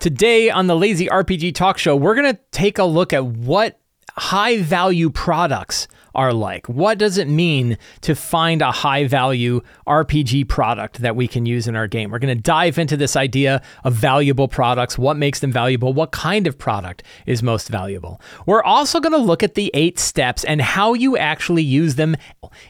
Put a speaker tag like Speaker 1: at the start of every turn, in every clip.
Speaker 1: Today on the Lazy RPG Talk Show, we're going to take a look at what high value products are like. What does it mean to find a high value RPG product that we can use in our game? We're going to dive into this idea of valuable products, what makes them valuable, what kind of product is most valuable. We're also going to look at the eight steps and how you actually use them.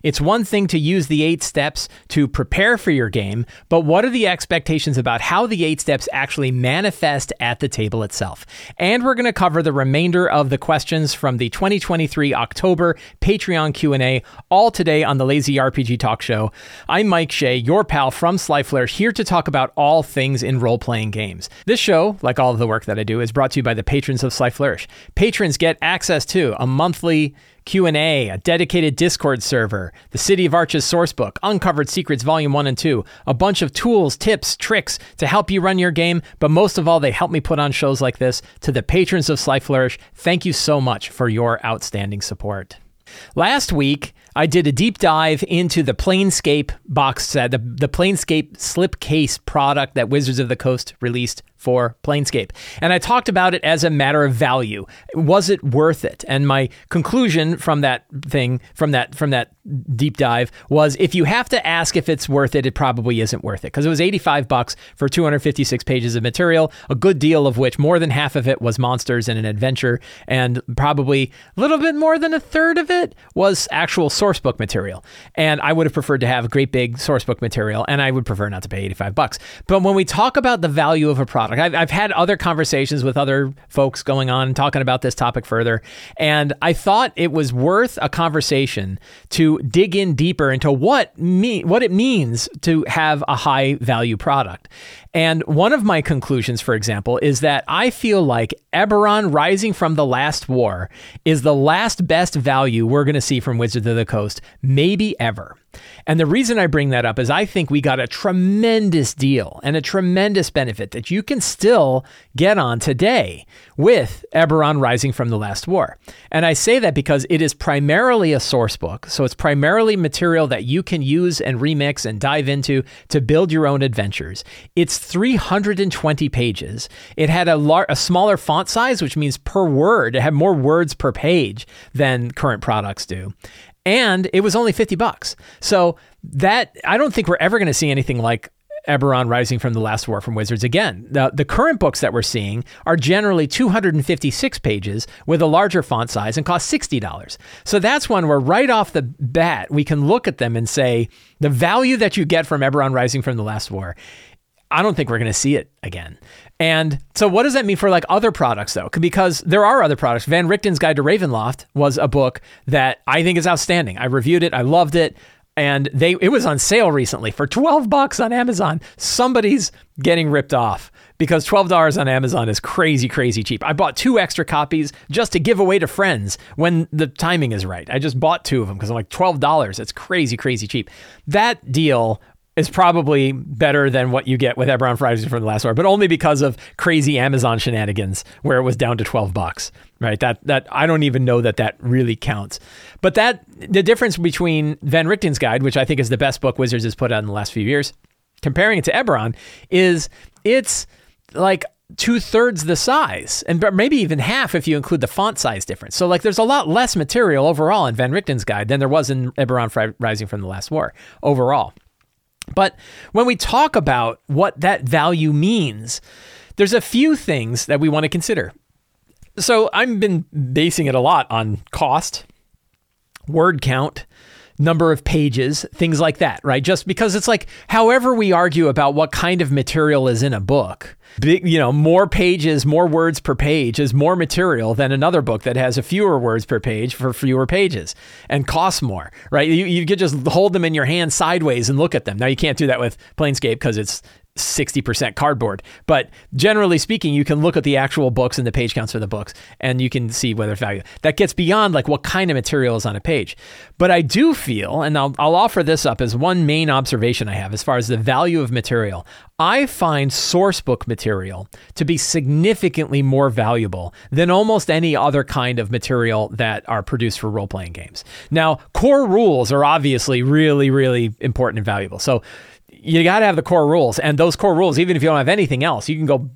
Speaker 1: It's one thing to use the eight steps to prepare for your game, but what are the expectations about how the eight steps actually manifest at the table itself? And we're going to cover the remainder of the questions from the 2023 October Patreon Q&A all today on the Lazy RPG Talk Show. I'm Mike Shea, your pal from Sly Flourish, here to talk about all things in role-playing games. This show, like all of the work that I do, is brought to you by the patrons of Sly Flourish. Patrons get access to a monthly Q&A, a dedicated Discord server, the City of Arches sourcebook, Uncovered Secrets Volume 1 and 2, a bunch of tools, tips, tricks to help you run your game, but most of all, they help me put on shows like this. To the patrons of Sly Flourish, thank you so much for your outstanding support. Last week, I did a deep dive into the Planescape box set, the, the Planescape slipcase product that Wizards of the Coast released for Planescape. And I talked about it as a matter of value. Was it worth it? And my conclusion from that thing, from that from that deep dive was if you have to ask if it's worth it, it probably isn't worth it because it was 85 bucks for 256 pages of material, a good deal of which more than half of it was monsters and an adventure and probably a little bit more than a third of it was actual sourcebook material. And I would have preferred to have great big sourcebook material and I would prefer not to pay 85 bucks. But when we talk about the value of a product I've, I've had other conversations with other folks going on talking about this topic further, and I thought it was worth a conversation to dig in deeper into what me what it means to have a high value product. And one of my conclusions, for example, is that I feel like Eberron Rising from the Last War is the last best value we're going to see from Wizards of the Coast, maybe ever. And the reason I bring that up is I think we got a tremendous deal and a tremendous benefit that you can still get on today with Eberron Rising from the Last War. And I say that because it is primarily a source book. So it's primarily material that you can use and remix and dive into to build your own adventures. It's 320 pages. It had a, lar- a smaller font size, which means per word, it had more words per page than current products do and it was only 50 bucks. So that I don't think we're ever going to see anything like Eberron Rising from the Last War from Wizards again. The, the current books that we're seeing are generally 256 pages with a larger font size and cost $60. So that's one where right off the bat, we can look at them and say the value that you get from Eberron Rising from the Last War I don't think we're going to see it again. And so, what does that mean for like other products, though? Because there are other products. Van Richten's Guide to Ravenloft was a book that I think is outstanding. I reviewed it, I loved it, and they it was on sale recently for twelve bucks on Amazon. Somebody's getting ripped off because twelve dollars on Amazon is crazy, crazy cheap. I bought two extra copies just to give away to friends when the timing is right. I just bought two of them because I'm like twelve dollars. It's crazy, crazy cheap. That deal is probably better than what you get with Eberron Rising from the Last War, but only because of crazy Amazon shenanigans where it was down to 12 bucks, right? That that I don't even know that that really counts. But that the difference between Van Richten's Guide, which I think is the best book Wizards has put out in the last few years, comparing it to Eberron, is it's like two thirds the size, and maybe even half if you include the font size difference. So, like, there's a lot less material overall in Van Richten's guide than there was in Eberron Rising from the Last War overall. But when we talk about what that value means, there's a few things that we want to consider. So I've been basing it a lot on cost, word count, number of pages, things like that, right? Just because it's like however we argue about what kind of material is in a book, big, you know, more pages, more words per page is more material than another book that has a fewer words per page for fewer pages and costs more, right? You, you could just hold them in your hand sideways and look at them. Now you can't do that with Planescape because it's 60% cardboard. But generally speaking, you can look at the actual books and the page counts for the books and you can see whether it's value. That gets beyond like what kind of material is on a page. But I do feel, and I'll, I'll offer this up as one main observation I have as far as the value of material. I find source book material to be significantly more valuable than almost any other kind of material that are produced for role playing games. Now, core rules are obviously really, really important and valuable. So you got to have the core rules. And those core rules, even if you don't have anything else, you can go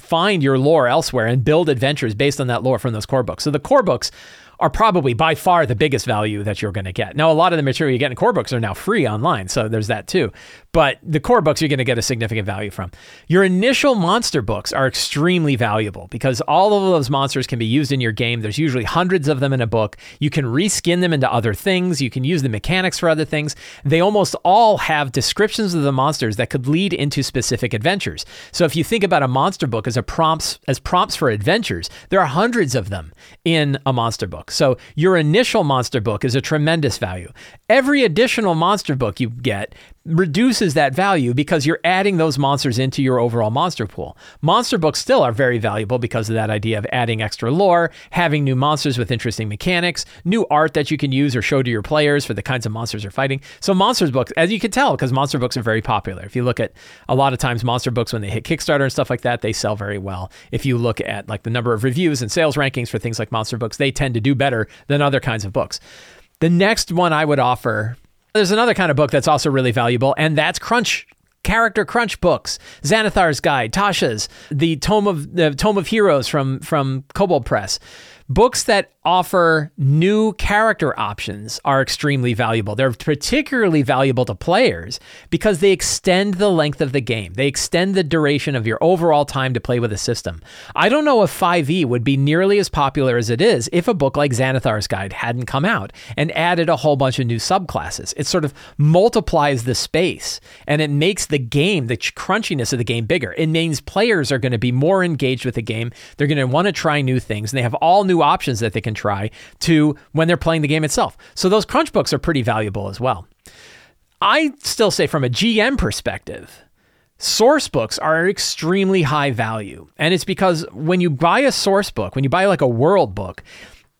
Speaker 1: find your lore elsewhere and build adventures based on that lore from those core books. So the core books are probably by far the biggest value that you're going to get. Now, a lot of the material you get in core books are now free online, so there's that too. But the core books you're going to get a significant value from. Your initial monster books are extremely valuable because all of those monsters can be used in your game. There's usually hundreds of them in a book. You can reskin them into other things. You can use the mechanics for other things. They almost all have descriptions of the monsters that could lead into specific adventures. So if you think about a monster book as a prompts as prompts for adventures, there are hundreds of them in a monster book. So your initial monster book is a tremendous value. Every additional monster book you get reduces that value because you're adding those monsters into your overall monster pool. Monster books still are very valuable because of that idea of adding extra lore, having new monsters with interesting mechanics, new art that you can use or show to your players for the kinds of monsters you're fighting. So monsters books, as you can tell, because monster books are very popular. If you look at a lot of times monster books when they hit Kickstarter and stuff like that, they sell very well. If you look at like the number of reviews and sales rankings for things like monster books, they tend to do better than other kinds of books. The next one I would offer there's another kind of book that's also really valuable, and that's Crunch character crunch books. Xanathar's guide tasha's the tome of the tome of heroes from from kobold press books that offer new character options are extremely valuable. They're particularly valuable to players because they extend the length of the game. They extend the duration of your overall time to play with a system. I don't know if 5e would be nearly as popular as it is if a book like Xanathar's Guide hadn't come out and added a whole bunch of new subclasses. It sort of multiplies the space and it makes the game, the crunchiness of the game bigger. It means players are going to be more engaged with the game. They're going to want to try new things and they have all new options that they can try to when they're playing the game itself. So those crunch books are pretty valuable as well. I still say from a GM perspective, source books are extremely high value. And it's because when you buy a source book, when you buy like a world book,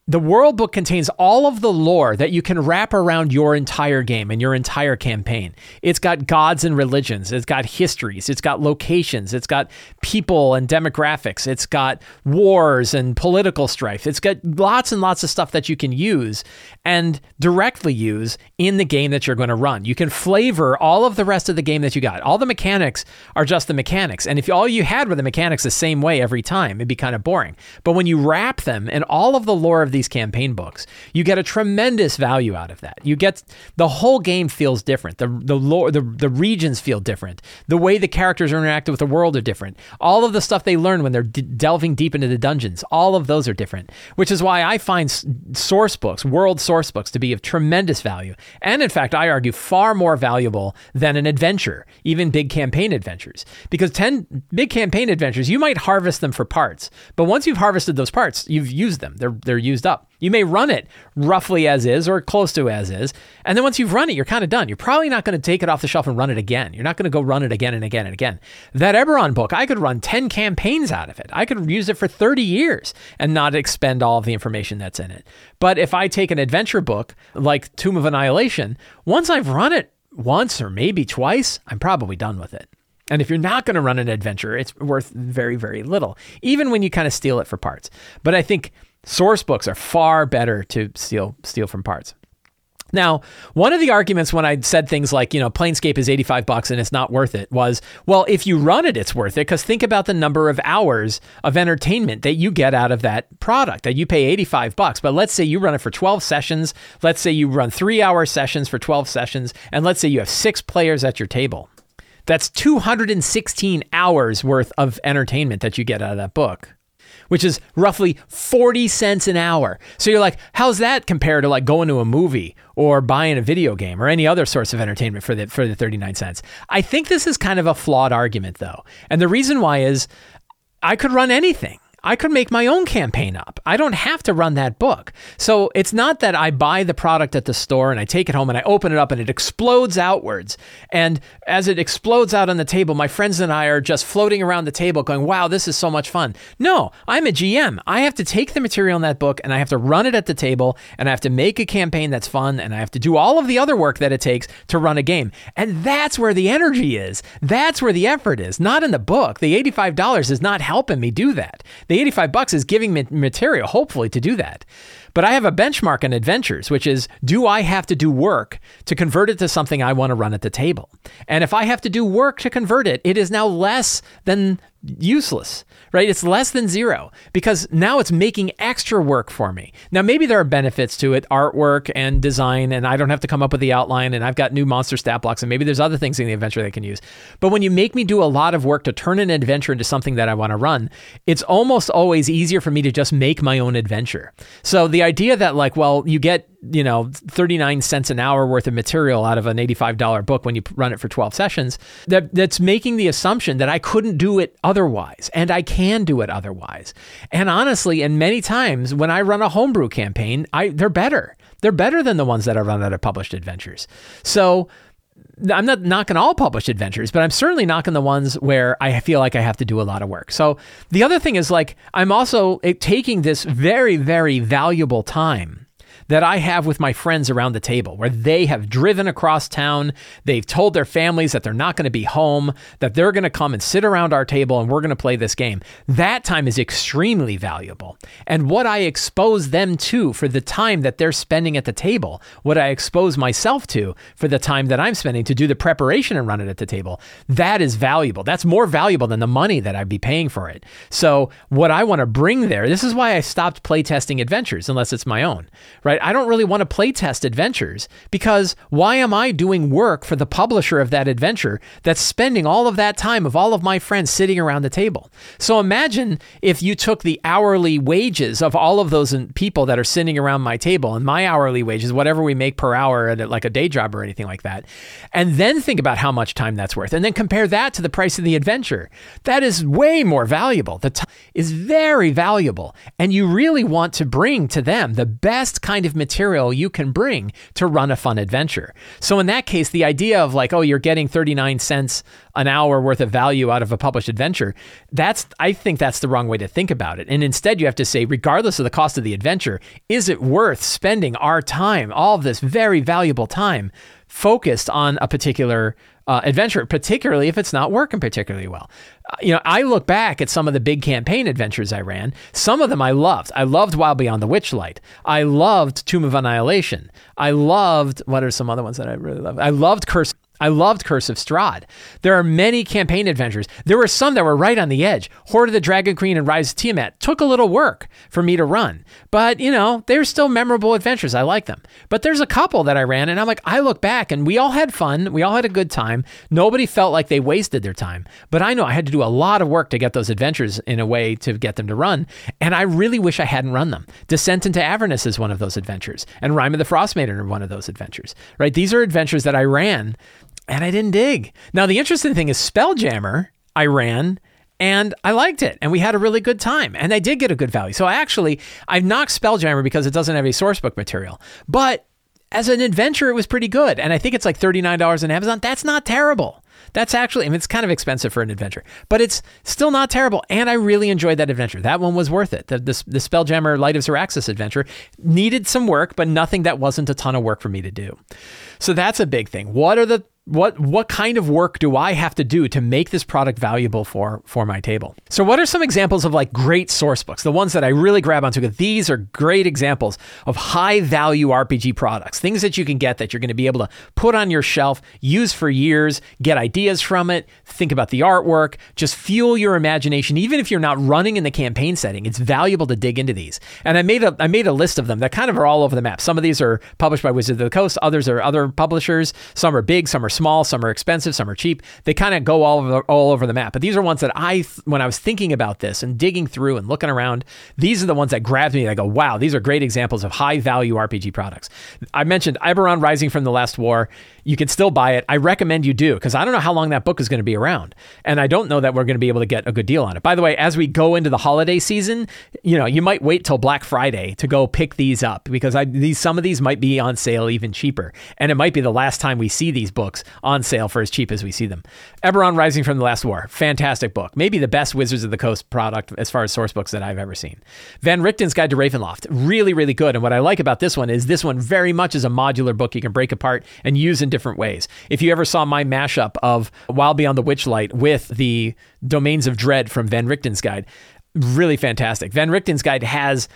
Speaker 1: the World Book contains all of the lore that you can wrap around your entire game and your entire campaign. It's got gods and religions, it's got histories, it's got locations, it's got people and demographics, it's got wars and political strife. It's got lots and lots of stuff that you can use and directly use in the game that you're going to run. You can flavor all of the rest of the game that you got. All the mechanics are just the mechanics. And if all you had were the mechanics the same way every time, it'd be kind of boring. But when you wrap them and all of the lore of the these campaign books. You get a tremendous value out of that. You get the whole game feels different. The the lore, the the regions feel different. The way the characters are interacting with the world are different. All of the stuff they learn when they're d- delving deep into the dungeons, all of those are different. Which is why I find source books, world source books, to be of tremendous value, and in fact, I argue far more valuable than an adventure, even big campaign adventures. Because ten big campaign adventures, you might harvest them for parts, but once you've harvested those parts, you've used them. They're they're used up. You may run it roughly as is or close to as is. And then once you've run it, you're kind of done. You're probably not going to take it off the shelf and run it again. You're not going to go run it again and again and again. That Eberron book, I could run 10 campaigns out of it. I could use it for 30 years and not expend all of the information that's in it. But if I take an adventure book like Tomb of Annihilation, once I've run it once or maybe twice, I'm probably done with it. And if you're not going to run an adventure, it's worth very, very little, even when you kind of steal it for parts. But I think Source books are far better to steal steal from parts. Now, one of the arguments when I said things like, you know, Planescape is 85 bucks and it's not worth it was, well, if you run it, it's worth it because think about the number of hours of entertainment that you get out of that product that you pay 85 bucks. But let's say you run it for 12 sessions. Let's say you run three hour sessions for 12 sessions. And let's say you have six players at your table. That's 216 hours worth of entertainment that you get out of that book which is roughly 40 cents an hour. So you're like, how's that compared to like going to a movie or buying a video game or any other source of entertainment for the for the 39 cents? I think this is kind of a flawed argument though. And the reason why is I could run anything. I could make my own campaign up. I don't have to run that book. So it's not that I buy the product at the store and I take it home and I open it up and it explodes outwards. And as it explodes out on the table, my friends and I are just floating around the table going, wow, this is so much fun. No, I'm a GM. I have to take the material in that book and I have to run it at the table and I have to make a campaign that's fun and I have to do all of the other work that it takes to run a game. And that's where the energy is. That's where the effort is, not in the book. The $85 is not helping me do that. The 85 bucks is giving me material, hopefully, to do that. But I have a benchmark in adventures, which is do I have to do work to convert it to something I want to run at the table? And if I have to do work to convert it, it is now less than useless, right? It's less than zero because now it's making extra work for me. Now, maybe there are benefits to it, artwork and design, and I don't have to come up with the outline, and I've got new monster stat blocks, and maybe there's other things in the adventure they can use. But when you make me do a lot of work to turn an adventure into something that I want to run, it's almost always easier for me to just make my own adventure. So the idea that, like, well, you get you know 39 cents an hour worth of material out of an $85 book when you run it for 12 sessions that that's making the assumption that I couldn't do it otherwise and I can do it otherwise. And honestly and many times when I run a homebrew campaign I they're better. They're better than the ones that I run out of published adventures. So I'm not knocking all published adventures, but I'm certainly knocking the ones where I feel like I have to do a lot of work. So the other thing is like, I'm also eh, taking this very, very valuable time that I have with my friends around the table, where they have driven across town. They've told their families that they're not going to be home, that they're going to come and sit around our table and we're going to play this game. That time is extremely valuable. And what I expose them to for the time that they're spending at the table, what I expose myself to for the time that I'm spending to do the preparation and run it at the table, that is valuable. That's more valuable than the money that I'd be paying for it. So, what I want to bring there, this is why I stopped playtesting adventures unless it's my own, right? Right? I don't really want to playtest adventures because why am I doing work for the publisher of that adventure that's spending all of that time of all of my friends sitting around the table? So imagine if you took the hourly wages of all of those people that are sitting around my table and my hourly wages, whatever we make per hour at like a day job or anything like that, and then think about how much time that's worth and then compare that to the price of the adventure. That is way more valuable. The time is very valuable and you really want to bring to them the best kind of of material you can bring to run a fun adventure. So in that case, the idea of like, oh, you're getting 39 cents an hour worth of value out of a published adventure, that's I think that's the wrong way to think about it. And instead you have to say, regardless of the cost of the adventure, is it worth spending our time, all of this very valuable time, focused on a particular uh, adventure, particularly if it's not working particularly well. Uh, you know, I look back at some of the big campaign adventures I ran. Some of them I loved. I loved Wild Beyond the Witchlight. I loved Tomb of Annihilation. I loved what are some other ones that I really loved? I loved Curse I loved Curse of Strahd. There are many campaign adventures. There were some that were right on the edge. Hoard of the Dragon Queen and Rise of Tiamat took a little work for me to run, but you know, they're still memorable adventures. I like them. But there's a couple that I ran and I'm like, I look back and we all had fun. We all had a good time. Nobody felt like they wasted their time. But I know I had to do a lot of work to get those adventures in a way to get them to run. And I really wish I hadn't run them. Descent into Avernus is one of those adventures, and Rime of the Frostmaiden are one of those adventures, right? These are adventures that I ran and I didn't dig. Now, the interesting thing is Spelljammer, I ran and I liked it, and we had a really good time, and I did get a good value. So I actually I've knocked Spelljammer because it doesn't have any sourcebook material, but as an adventure, it was pretty good, and I think it's like thirty nine dollars on Amazon. That's not terrible. That's actually, I mean, it's kind of expensive for an adventure, but it's still not terrible. And I really enjoyed that adventure. That one was worth it. The, the, the Spelljammer Light of Xaryxis adventure needed some work, but nothing that wasn't a ton of work for me to do. So that's a big thing. What are the what what kind of work do I have to do to make this product valuable for for my table? So what are some examples of like great source books? The ones that I really grab onto these are great examples of high value RPG products. Things that you can get that you're going to be able to put on your shelf, use for years, get ideas from it, think about the artwork, just fuel your imagination even if you're not running in the campaign setting. It's valuable to dig into these. And I made a I made a list of them that kind of are all over the map. Some of these are published by Wizards of the Coast, others are other publishers, some are big, some are small, some are expensive, some are cheap. They kind of go all over all over the map. But these are ones that I, when I was thinking about this and digging through and looking around, these are the ones that grabbed me. I go, wow, these are great examples of high value RPG products. I mentioned Eberron Rising from the Last War. You can still buy it. I recommend you do because I don't know how long that book is going to be around, and I don't know that we're going to be able to get a good deal on it. By the way, as we go into the holiday season, you know, you might wait till Black Friday to go pick these up because I, these some of these might be on sale even cheaper, and it might be the last time we see these books on sale for as cheap as we see them. Eberron Rising from the Last War, fantastic book. Maybe the best Wizards of the Coast product as far as source books that I've ever seen. Van Richten's Guide to Ravenloft, really, really good. And what I like about this one is this one very much is a modular book you can break apart and use in different ways. If you ever saw my mashup of Wild Beyond the Witchlight with the Domains of Dread from Van Richten's Guide, really fantastic. Van Richten's Guide has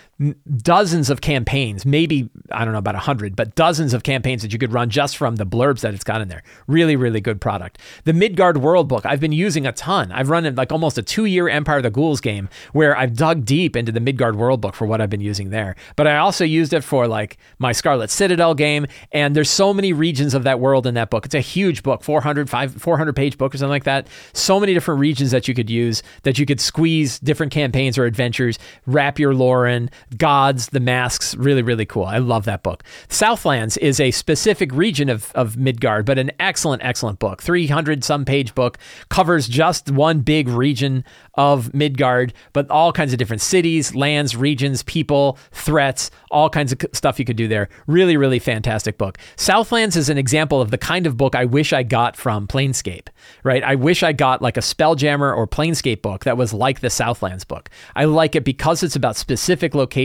Speaker 1: dozens of campaigns, maybe, I don't know, about 100, but dozens of campaigns that you could run just from the blurbs that it's got in there. Really, really good product. The Midgard World book, I've been using a ton. I've run like almost a two year Empire of the Ghouls game where I've dug deep into the Midgard World book for what I've been using there. But I also used it for like my Scarlet Citadel game. And there's so many regions of that world in that book. It's a huge book, 400, 400 page book or something like that. So many different regions that you could use that you could squeeze different campaigns or adventures, wrap your lore in, gods, the masks. Really, really cool. I love that book. Southlands is a specific region of, of Midgard, but an excellent, excellent book. 300 some page book, covers just one big region of Midgard, but all kinds of different cities, lands, regions, people, threats, all kinds of stuff you could do there. Really, really fantastic book. Southlands is an example of the kind of book I wish I got from Planescape, right? I wish I got like a Spelljammer or Planescape book that was like the Southlands book. I like it because it's about specific locations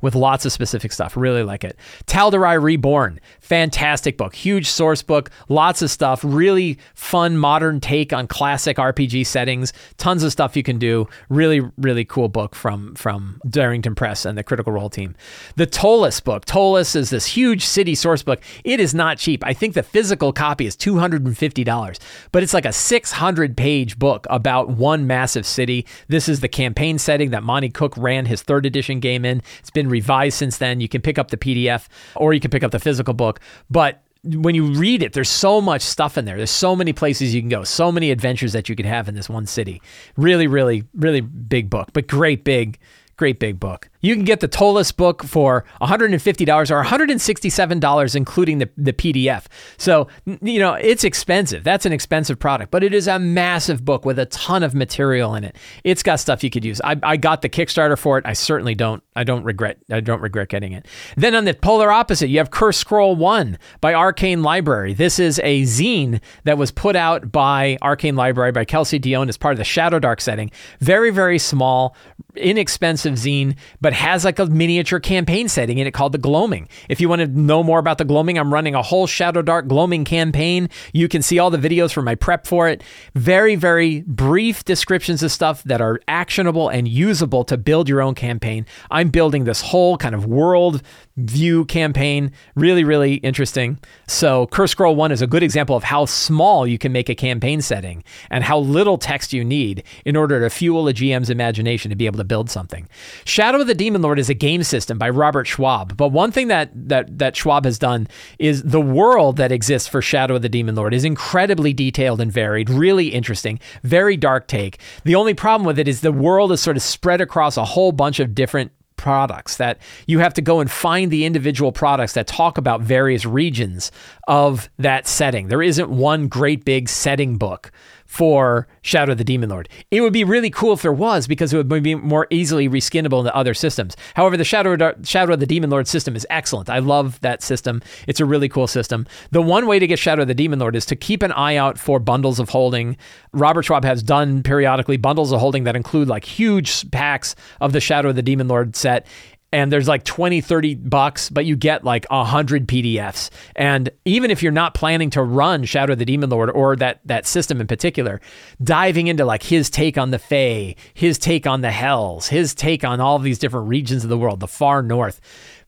Speaker 1: with lots of specific stuff. Really like it. Tal'Dorei Reborn, fantastic book, huge source book, lots of stuff, really fun modern take on classic RPG settings, tons of stuff you can do. Really, really cool book from from Darrington Press and the Critical Role team. The Ptolus book. Ptolus is this huge city source book. It is not cheap. I think the physical copy is two hundred and fifty dollars, but it's like a six hundred page book about one massive city. This is the campaign setting that Monte Cook ran his third edition game in. It's been revised since then. You can pick up the PDF or you can pick up the physical book, but when you read it, there's so much stuff in there. There's so many places you can go, so many adventures that you could have in this one city. Really, really, really big book, but great big, great big book. You can get the Ptolus book for $150 or $167, including the, the PDF. So, you know, it's expensive. That's an expensive product, but it is a massive book with a ton of material in it. It's got stuff you could use. I, I got the Kickstarter for it. I certainly don't, I don't regret, I don't regret getting it. Then on the polar opposite, you have Cursed Scroll 1 by Arcane Library. This is a zine that was put out by Arcane Library by Kelsey Dionne as part of the Shadowdark setting. Very, very small, inexpensive zine, but but has like a miniature campaign setting in it called the Gloaming. If you want to know more about the Gloaming, I'm running a whole Shadowdark Gloaming campaign. You can see all the videos from my prep for it. Very, very brief descriptions of stuff that are actionable and usable to build your own campaign. I'm building this whole kind of world view campaign. Really, really interesting. So, Cursed Scroll 1 is a good example of how small you can make a campaign setting and how little text you need in order to fuel a GM's imagination to be able to build something. Shadow of the Demon Lord is a game system by Robert Schwalb. But one thing that, that, that Schwalb has done is the world that exists for Shadow of the Demon Lord is incredibly detailed and varied, really interesting, very dark take. The only problem with it is the world is sort of spread across a whole bunch of different products that you have to go and find the individual products that talk about various regions of that setting. There isn't one great big setting book for Shadow of the Demon Lord. It would be really cool if there was because it would be more easily reskinnable into other systems. However, the Shadow of, Shadow of the Demon Lord system is excellent. I love that system. It's a really cool system. The one way to get Shadow of the Demon Lord is to keep an eye out for bundles of holding. Robert Schwalb has done periodically bundles of holding that include like huge packs of the Shadow of the Demon Lord set and there's like 20 30 bucks but you get like 100 pdfs and even if you're not planning to run shadow of the demon lord or that that system in particular diving into like his take on the Fae, his take on the hells his take on all these different regions of the world the far north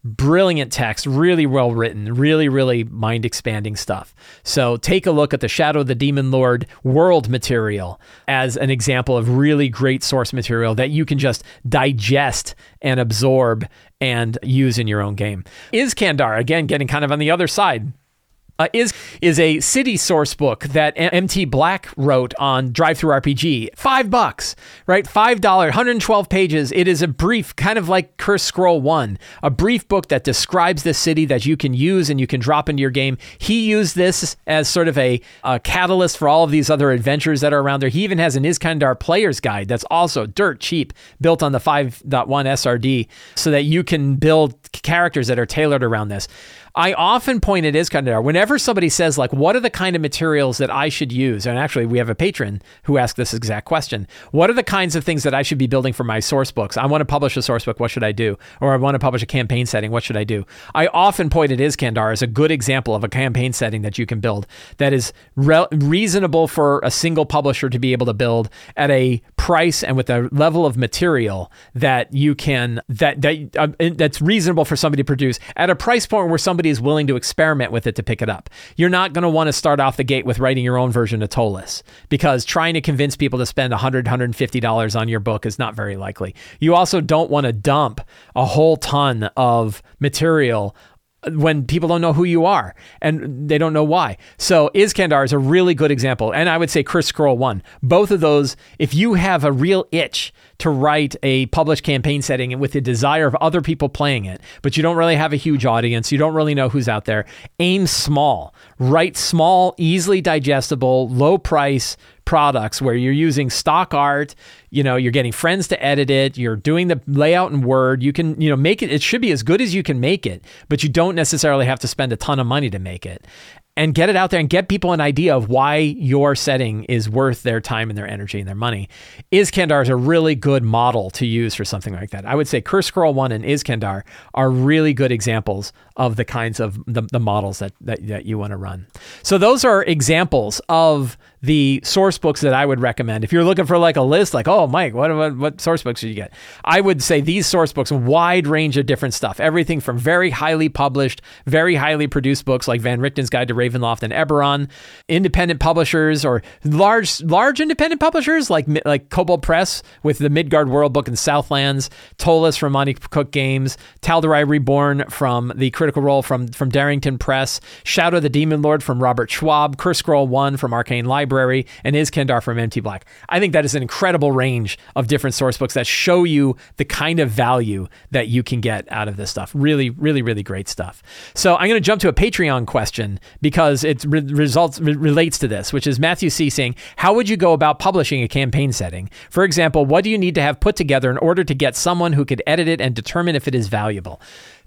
Speaker 1: brilliant text, really well written, really, really mind expanding stuff. So take a look at the Shadow of the Demon Lord world material as an example of really great source material that you can just digest and absorb and use in your own game. Iskandar, again, getting kind of on the other side uh, is is a city source book that MT Black wrote on DriveThruRPG. Five bucks, right? Five dollar, 112 pages. It is a brief, kind of like Cursed Scroll One, a brief book that describes the city that you can use and you can drop into your game. He used this as sort of a, a catalyst for all of these other adventures that are around there. He even has an Iskandar player's guide that's also dirt cheap, built on the 5.1 SRD, so that you can build characters that are tailored around this. I often point at Iskandar whenever whenever somebody says like, "What are the kind of materials that I should use?" and actually, we have a patron who asked this exact question: "What are the kinds of things that I should be building for my source books? I want to publish a source book. What should I do? Or I want to publish a campaign setting. What should I do?" I often point at Iskandar as a good example of a campaign setting that you can build that is re- reasonable for a single publisher to be able to build at a price and with a level of material that you can that that uh, that's reasonable for somebody to produce at a price point where somebody is willing to experiment with it to pick it up. You're not going to want to start off the gate with writing your own version of Ptolus because trying to convince people to spend 100 $150 on your book is not very likely. You also don't want to dump a whole ton of material when people don't know who you are and they don't know why. So Iskandar is a really good example. And I would say Cursed Scroll 1. Both of those, if you have a real itch to write a published campaign setting with the desire of other people playing it, but you don't really have a huge audience, you don't really know who's out there, aim small. Write small, easily digestible, low price products where you're using stock art, you know, you're getting friends to edit it, you're doing the layout in Word, you can, you know, make it it should be as good as you can make it, but you don't necessarily have to spend a ton of money to make it and get it out there and get people an idea of why your setting is worth their time and their energy and their money. Iskandar is a really good model to use for something like that. I would say Cursed Scroll 1 and Iskandar are really good examples of the kinds of the, the models that, that, that you want to run. So those are examples of the source books that I would recommend. If you're looking for like a list, like, oh, Mike, what, what, what source books should you get? I would say these source books, wide range of different stuff. Everything from very highly published, very highly produced books like Van Richten's Guide to Ravenloft and Eberron, independent publishers or large large independent publishers like like Kobold Press with the Midgard World Book and Southlands, Ptolus from Monte Cook Games, Tal'Dorei Reborn from the Critical Role from from Darrington Press, Shadow the Demon Lord from Robert Schwalb, Cursed Scroll 1 from Arcane Library, Library and Iskandar from MT Black. I think that is an incredible range of different source books that show you the kind of value that you can get out of this stuff. Really, really, really great stuff. So I'm going to jump to a Patreon question because it re- results re- relates to this, which is Matthew C saying, "How would you go about publishing a campaign setting? For example, what do you need to have put together in order to get someone who could edit it and determine if it is valuable?"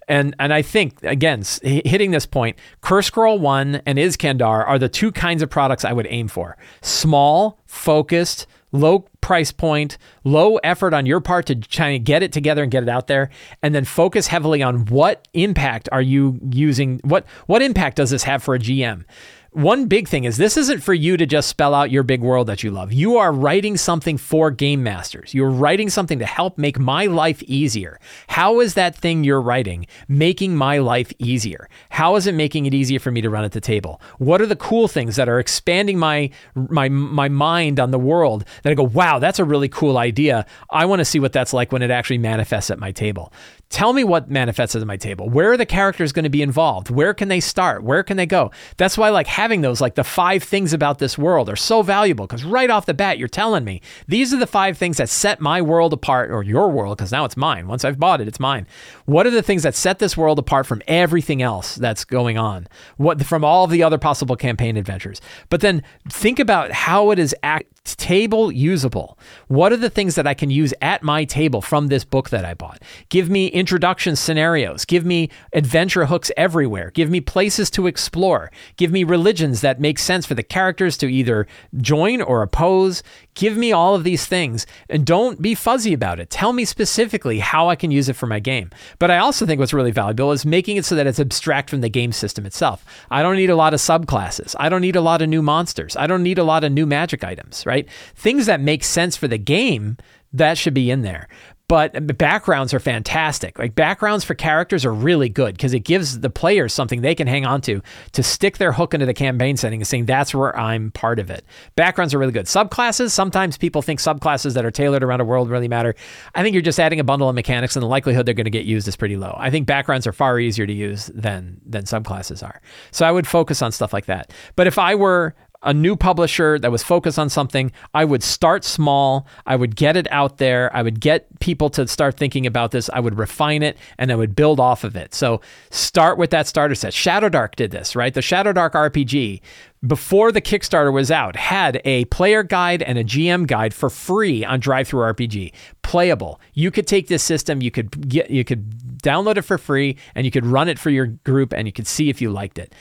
Speaker 1: And and I think again hitting this point, Cursed Scroll One and Iskandar are the two kinds of products I would aim for: small, focused, low price point, low effort on your part to try to get it together and get it out there, and then focus heavily on what impact are you using? What what impact does this have for a GM? One big thing is this isn't for you to just spell out your big world that you love. You are writing something for game masters. You're writing something to help make my life easier. How is that thing you're writing making my life easier? How is it making it easier for me to run at the table? What are the cool things that are expanding my my my mind on the world that I go, "Wow, that's a really cool idea. I want to see what that's like when it actually manifests at my table." Tell me what manifests at my table. Where are the characters going to be involved? Where can they start? Where can they go? That's why like having those like the five things about this world are so valuable because right off the bat you're telling me these are the five things that set my world apart or your world because now it's mine. Once I've bought it, it's mine. What are the things that set this world apart from everything else that's going on? What from all of the other possible campaign adventures? But then think about how it is act table usable. What are the things that I can use at my table from this book that I bought? Give me introduction scenarios. Give me adventure hooks everywhere. Give me places to explore. Give me religions that make sense for the characters to either join or oppose. Give me all of these things and don't be fuzzy about it. Tell me specifically how I can use it for my game. But I also think what's really valuable is making it so that it's abstract from the game system itself. I don't need a lot of subclasses. I don't need a lot of new monsters. I don't need a lot of new magic items, right? Things that make sense for the game that should be in there but backgrounds are fantastic. Like backgrounds for characters are really good because it gives the players something they can hang on to to stick their hook into the campaign setting and saying that's where I'm part of it. Backgrounds are really good. Subclasses, sometimes people think subclasses that are tailored around a world really matter. I think you're just adding a bundle of mechanics and the likelihood they're going to get used is pretty low. I think backgrounds are far easier to use than than subclasses are. So I would focus on stuff like that. But if I were a new publisher that was focused on something, I would start small. I would get it out there. I would get people to start thinking about this. I would refine it and I would build off of it. So start with that starter set. Shadowdark did this, right? The Shadowdark RPG, before the Kickstarter was out, had a player guide and a GM guide for free on DriveThruRPG. Playable. You could take this system, you could get you could download it for free and you could run it for your group and you could see if you liked it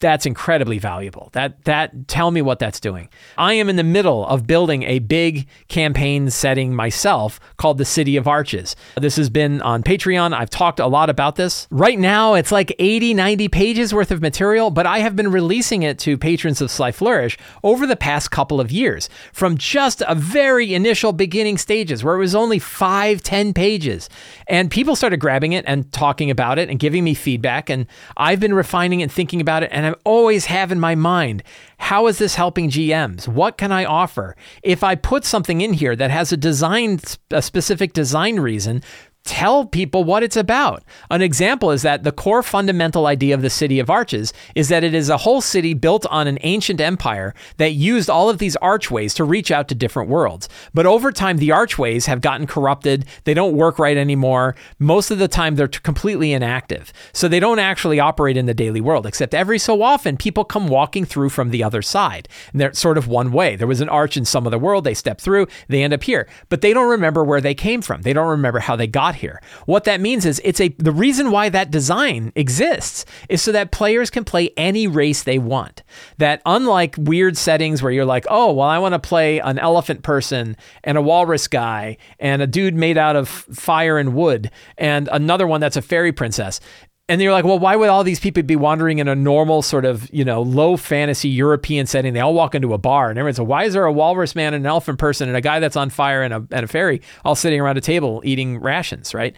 Speaker 1: that's incredibly valuable. That that tell me what that's doing. I am in the middle of building a big campaign setting myself called the City of Arches. This has been on Patreon. I've talked a lot about this. Right now it's like 80, 90 pages worth of material, but I have been releasing it to patrons of Sly Flourish over the past couple of years from just a very initial beginning stages where it was only five, ten pages. And people started grabbing it and talking about it and giving me feedback. And I've been refining and thinking about it. And I always have in my mind how is this helping GMs? What can I offer? If I put something in here that has a design, a specific design reason, tell people what it's about. An example is that the core fundamental idea of the City of Arches is that it is a whole city built on an ancient empire that used all of these archways to reach out to different worlds. But over time, the archways have gotten corrupted. They don't work right anymore. Most of the time, they're completely inactive. So they don't actually operate in the daily world, except every so often, people come walking through from the other side. And they're sort of one way. There was an arch in some of the world. They step through, they end up here. But they don't remember where they came from. They don't remember how they got here. What that means is it's a the reason why that design exists is so that players can play any race they want. That unlike weird settings where you're like, "Oh, well I want to play an elephant person and a walrus guy and a dude made out of fire and wood and another one that's a fairy princess." And you're like, well, why would all these people be wandering in a normal sort of, you know, low fantasy European setting? They all walk into a bar and everyone's like, why is there a walrus man and an elephant person and a guy that's on fire and a, and a fairy all sitting around a table eating rations, right?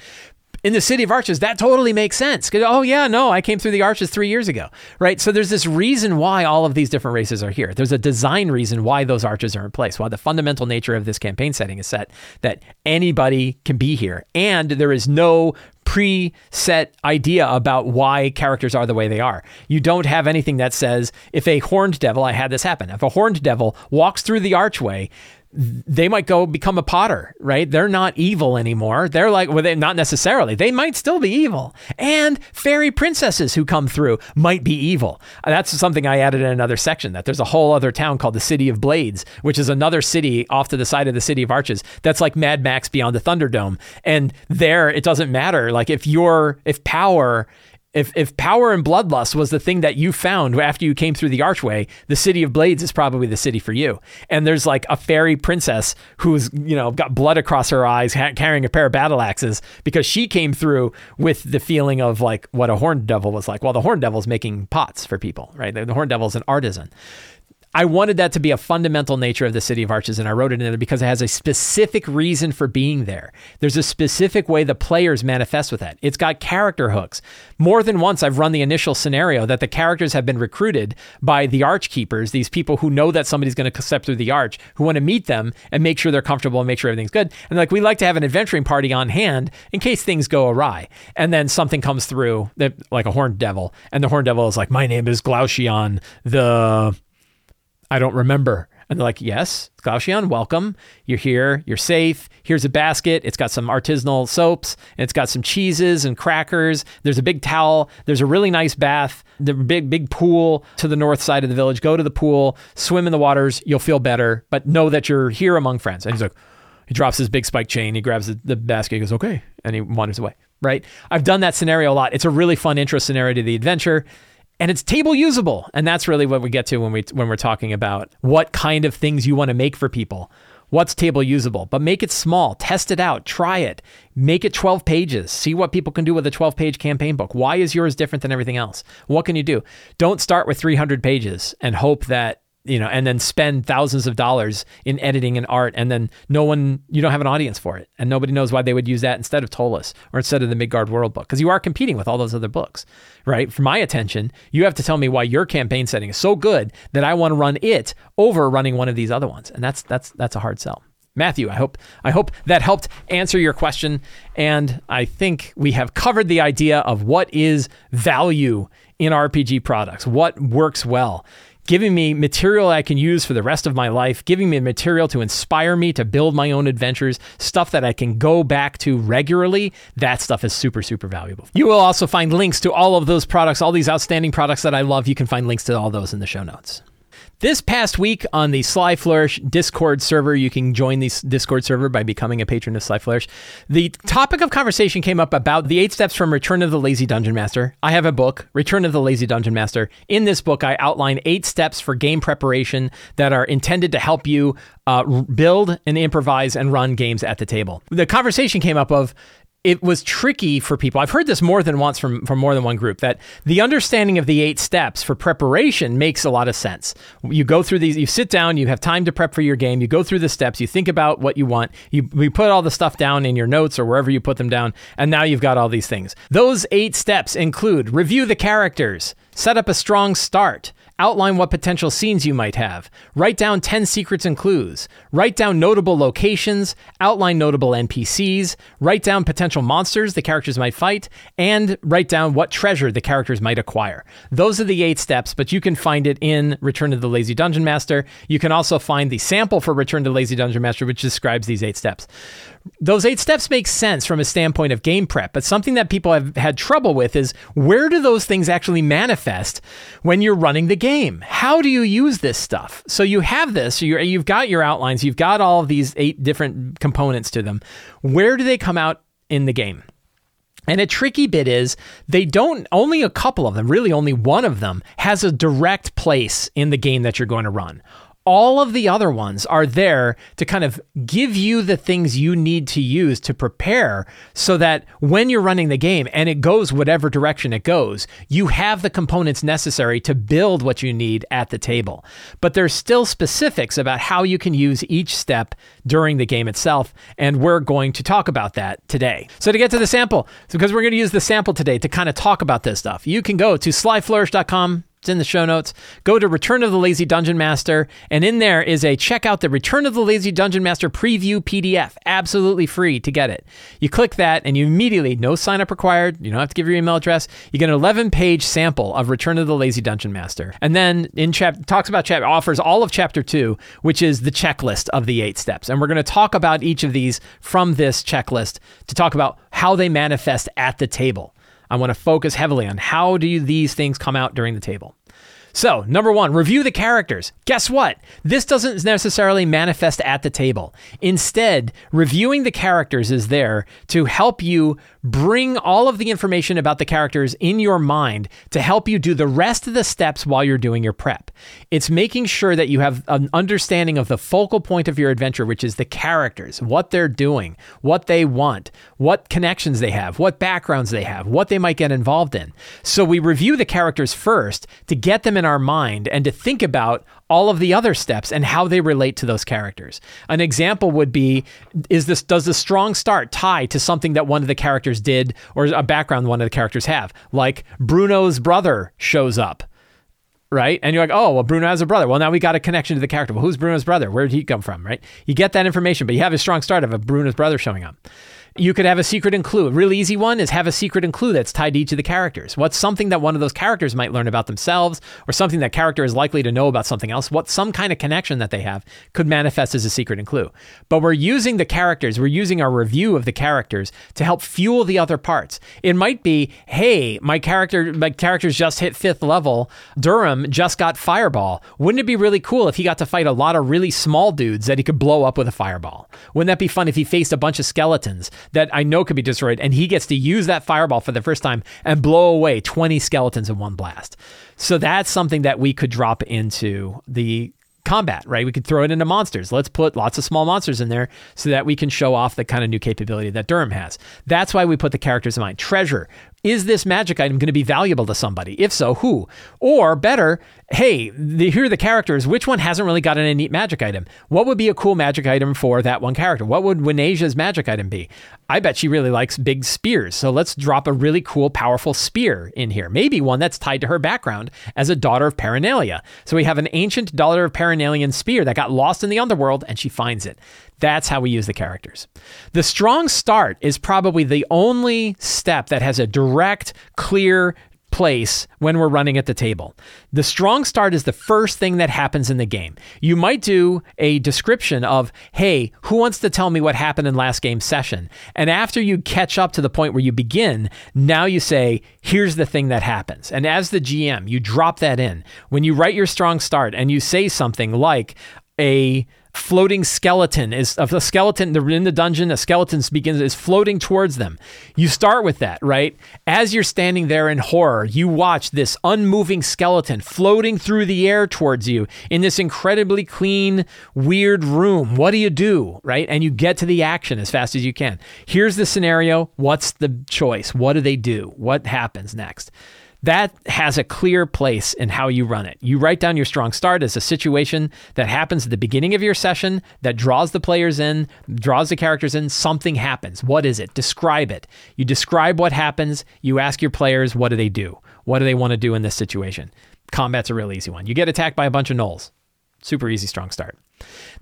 Speaker 1: in the city of arches, that totally makes sense. Oh, yeah, no, I came through the arches three years ago, right? So there's this reason why all of these different races are here. There's a design reason why those arches are in place, why the fundamental nature of this campaign setting is set that anybody can be here. And there is no preset idea about why characters are the way they are. You don't have anything that says if a horned devil, I had this happen, if a horned devil walks through the archway, they might go become a potter, right? They're not evil anymore. They're like, well, they not necessarily. They might still be evil. And fairy princesses who come through might be evil. Uh, that's something I added in another section that there's a whole other town called the City of Blades, which is another city off to the side of the City of Arches. That's like Mad Max Beyond the Thunderdome. And there, it doesn't matter. Like if you're, if power if if power and bloodlust was the thing that you found after you came through the archway, the city of Blades is probably the city for you. And there's like a fairy princess who's you know got blood across her eyes, ha- carrying a pair of battle axes because she came through with the feeling of like what a horned devil was like. Well, the horned devil's making pots for people, right? The, the horned devil's an artisan. I wanted that to be a fundamental nature of the City of Arches, and I wrote it in there because it has a specific reason for being there. There's a specific way the players manifest with that. It's got character hooks. More than once, I've run the initial scenario that the characters have been recruited by the Arch Keepers, these people who know that somebody's going to step through the arch, who want to meet them and make sure they're comfortable and make sure everything's good. And like, we like to have an adventuring party on hand in case things go awry. And then something comes through, like a horned devil, and the horned devil is like, My name is Glaucion, the I don't remember. And they're like, yes, Glaucion, welcome. You're here. You're safe. Here's a basket. It's got some artisanal soaps. It's got some cheeses and crackers. There's a big towel. There's a really nice bath. The big, big pool to the north side of the village. Go to the pool, swim in the waters. You'll feel better, but know that you're here among friends. And he's like, he drops his big spike chain. He grabs the, the basket. He goes, okay. And he wanders away. Right. I've done that scenario a lot. It's a really fun intro scenario to the adventure and it's table usable. And that's really what we get to when we when we're talking about what kind of things you want to make for people. What's table usable? But make it small test it out try it. Make it 12 pages. See what people can do with a 12 page campaign book. Why is yours different than everything else? What can you do? Don't start with 300 pages and hope that you know, and then spend thousands of dollars in editing and art, and then no one, you don't have an audience for it, and nobody knows why they would use that instead of Ptolus or instead of the Midgard World book, because you are competing with all those other books, right? For my attention, you have to tell me why your campaign setting is so good that I want to run it over running one of these other ones, and that's that's that's a hard sell. Matthew, I hope I hope that helped answer your question, and I think we have covered the idea of what is value in RPG products, what works well giving me material I can use for the rest of my life, giving me material to inspire me to build my own adventures, stuff that I can go back to regularly. That stuff is super, super valuable. You will also find links to all of those products, all these outstanding products that I love. You can find links to all those in the show notes. This past week on the Sly Flourish Discord server, you can join the Discord server by becoming a patron of Sly Flourish. The topic of conversation came up about the eight steps from Return of the Lazy Dungeon Master. I have a book, Return of the Lazy Dungeon Master. In this book, I outline eight steps for game preparation that are intended to help you uh, build and improvise and run games at the table. The conversation came up of it was tricky for people. I've heard this more than once from, from more than one group that the understanding of the eight steps for preparation makes a lot of sense. You go through these, you sit down, you have time to prep for your game, you go through the steps, you think about what you want, you, you put all the stuff down in your notes or wherever you put them down, and now you've got all these things. Those eight steps include review the characters, set up a strong start, Outline what potential scenes you might have. Write down 10 secrets and clues. Write down notable locations. Outline notable NPCs. Write down potential monsters the characters might fight. And write down what treasure the characters might acquire. Those are the eight steps, but you can find it in Return to the Lazy Dungeon Master. You can also find the sample for Return to Lazy Dungeon Master, which describes these eight steps those eight steps make sense from a standpoint of game prep, but something that people have had trouble with is where do those things actually manifest when you're running the game? How do you use this stuff? So you have this, you have got your outlines, you've got all of these eight different components to them. Where do they come out in the game? And a tricky bit is they don't, only a couple of them, really only one of them, has a direct place in the game that you're going to run all of the other ones are there to kind of give you the things you need to use to prepare so that when you're running the game and it goes whatever direction it goes, you have the components necessary to build what you need at the table. But there's still specifics about how you can use each step during the game itself, and we're going to talk about that today. So to get to the sample, because we're going to use the sample today to kind of talk about this stuff, you can go to slyflourish.com it's in the show notes. Go to Return of the Lazy Dungeon Master, and in there is a check out the Return of the Lazy Dungeon Master preview PDF, absolutely free to get it. You click that, and you immediately, no sign up required, you don't have to give your email address. You get an 11 page sample of Return of the Lazy Dungeon Master. And then in chapter, talks about chapter, offers all of chapter two, which is the checklist of the eight steps. And we're going to talk about each of these from this checklist to talk about how they manifest at the table. I want to focus heavily on how do these things come out during the table. So, number one, review the characters. Guess what? This doesn't necessarily manifest at the table. Instead, reviewing the characters is there to help you bring all of the information about the characters in your mind to help you do the rest of the steps while you're doing your prep. It's making sure that you have an understanding of the focal point of your adventure, which is the characters, what they're doing, what they want, what connections they have, what backgrounds they have, what they might get involved in. So we review the characters first to get them in our mind and to think about all of the other steps and how they relate to those characters. An example would be is this does the strong start tie to something that one of the characters did or a background one of the characters have? Like Bruno's brother shows up right? And you're like, oh, well, Bruno has a brother. Well, now we got a connection to the character. Well, who's Bruno's brother? Where did he come from, right? You get that information, but you have a strong start of a Bruno's brother showing up. You could have a secret and clue. A really easy one is have a secret and clue that's tied to each of the characters. What's something that one of those characters might learn about themselves, or something that character is likely to know about something else? What some kind of connection that they have could manifest as a secret and clue. But we're using the characters, we're using our review of the characters to help fuel the other parts. It might be, hey, my character, my character's just hit fifth level. Durham just got fireball. Wouldn't it be really cool if he got to fight a lot of really small dudes that he could blow up with a fireball? Wouldn't that be fun if he faced a bunch of skeletons? That I know could be destroyed, and he gets to use that fireball for the first time and blow away 20 skeletons in one blast. So that's something that we could drop into the combat, right? We could throw it into monsters. Let's put lots of small monsters in there so that we can show off the kind of new capability that Durham has. That's why we put the characters in mind. Treasure is this magic item going to be valuable to somebody? If so, who? Or better, hey, the, here are the characters. Which one hasn't really gotten a neat magic item? What would be a cool magic item for that one character? What would Winasia's magic item be? I bet she really likes big spears. So let's drop a really cool, powerful spear in here. Maybe one that's tied to her background as a daughter of Paranelia. So we have an ancient daughter of Paranelian spear that got lost in the underworld and she finds it. That's how we use the characters. The strong start is probably the only step that has a direct, clear, place when we're running at the table. The strong start is the first thing that happens in the game. You might do a description of, hey, who wants to tell me what happened in last game session? And after you catch up to the point where you begin, now you say, here's the thing that happens. And as the GM, you drop that in. When you write your strong start and you say something like, a floating skeleton is of a skeleton they're in the dungeon a skeleton begins is floating towards them. You start with that right? As you're standing there in horror you watch this unmoving skeleton floating through the air towards you in this incredibly clean weird room. What do you do right? And you get to the action as fast as you can. Here's the scenario. What's the choice? What do they do? What happens next that has a clear place in how you run it. You write down your strong start as a situation that happens at the beginning of your session that draws the players in, draws the characters in, something happens. What is it? Describe it. You describe what happens, you ask your players what do they do? What do they want to do in this situation? Combat's a real easy one. You get attacked by a bunch of gnolls. Super easy strong start.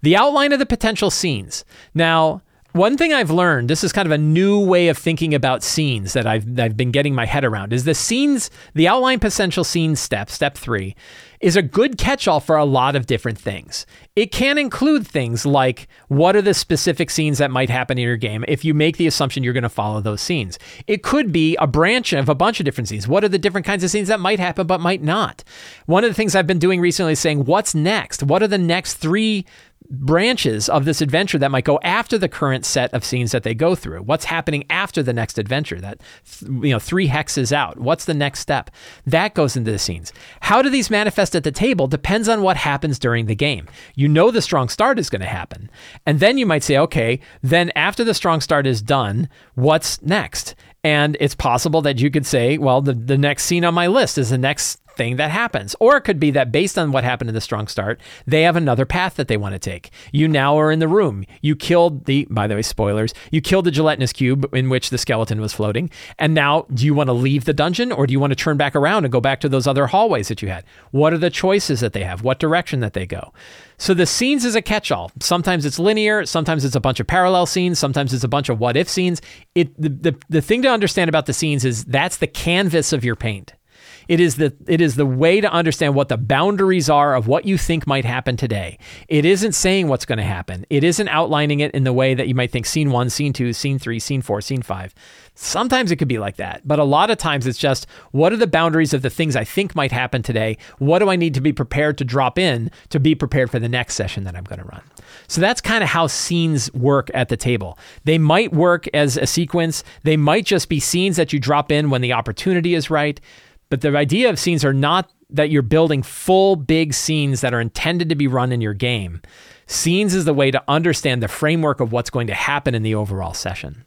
Speaker 1: The outline of the potential scenes. Now, one thing I've learned, this is kind of a new way of thinking about scenes that I've, that I've been getting my head around, is the scenes, the outline potential scene step, step three, is a good catch all for a lot of different things. It can include things like what are the specific scenes that might happen in your game if you make the assumption you're going to follow those scenes. It could be a branch of a bunch of different scenes. What are the different kinds of scenes that might happen but might not? One of the things I've been doing recently is saying, what's next? What are the next three branches of this adventure that might go after the current set of scenes that they go through. What's happening after the next adventure? That you know, three hexes out. What's the next step? That goes into the scenes. How do these manifest at the table depends on what happens during the game. You know the strong start is going to happen. And then you might say, okay, then after the strong start is done, what's next? And it's possible that you could say, well, the, the next scene on my list is the next thing that happens. Or it could be that based on what happened in the strong start, they have another path that they want to take. You now are in the room. You killed the, by the way, spoilers, you killed the gelatinous cube in which the skeleton was floating. And now, do you want to leave the dungeon or do you want to turn back around and go back to those other hallways that you had? What are the choices that they have? What direction that they go? So the scenes is a catch-all. Sometimes it's linear, sometimes it's a bunch of parallel scenes, sometimes it's a bunch of what if scenes. It the, the, the thing to understand about the scenes is that's the canvas of your paint. It is the it is the way to understand what the boundaries are of what you think might happen today. It isn't saying what's going to happen. It isn't outlining it in the way that you might think scene 1, scene 2, scene 3, scene 4, scene 5. Sometimes it could be like that, but a lot of times it's just what are the boundaries of the things I think might happen today? What do I need to be prepared to drop in to be prepared for the next session that I'm going to run? So that's kind of how scenes work at the table. They might work as a sequence, they might just be scenes that you drop in when the opportunity is right. But the idea of scenes are not that you're building full big scenes that are intended to be run in your game. Scenes is the way to understand the framework of what's going to happen in the overall session.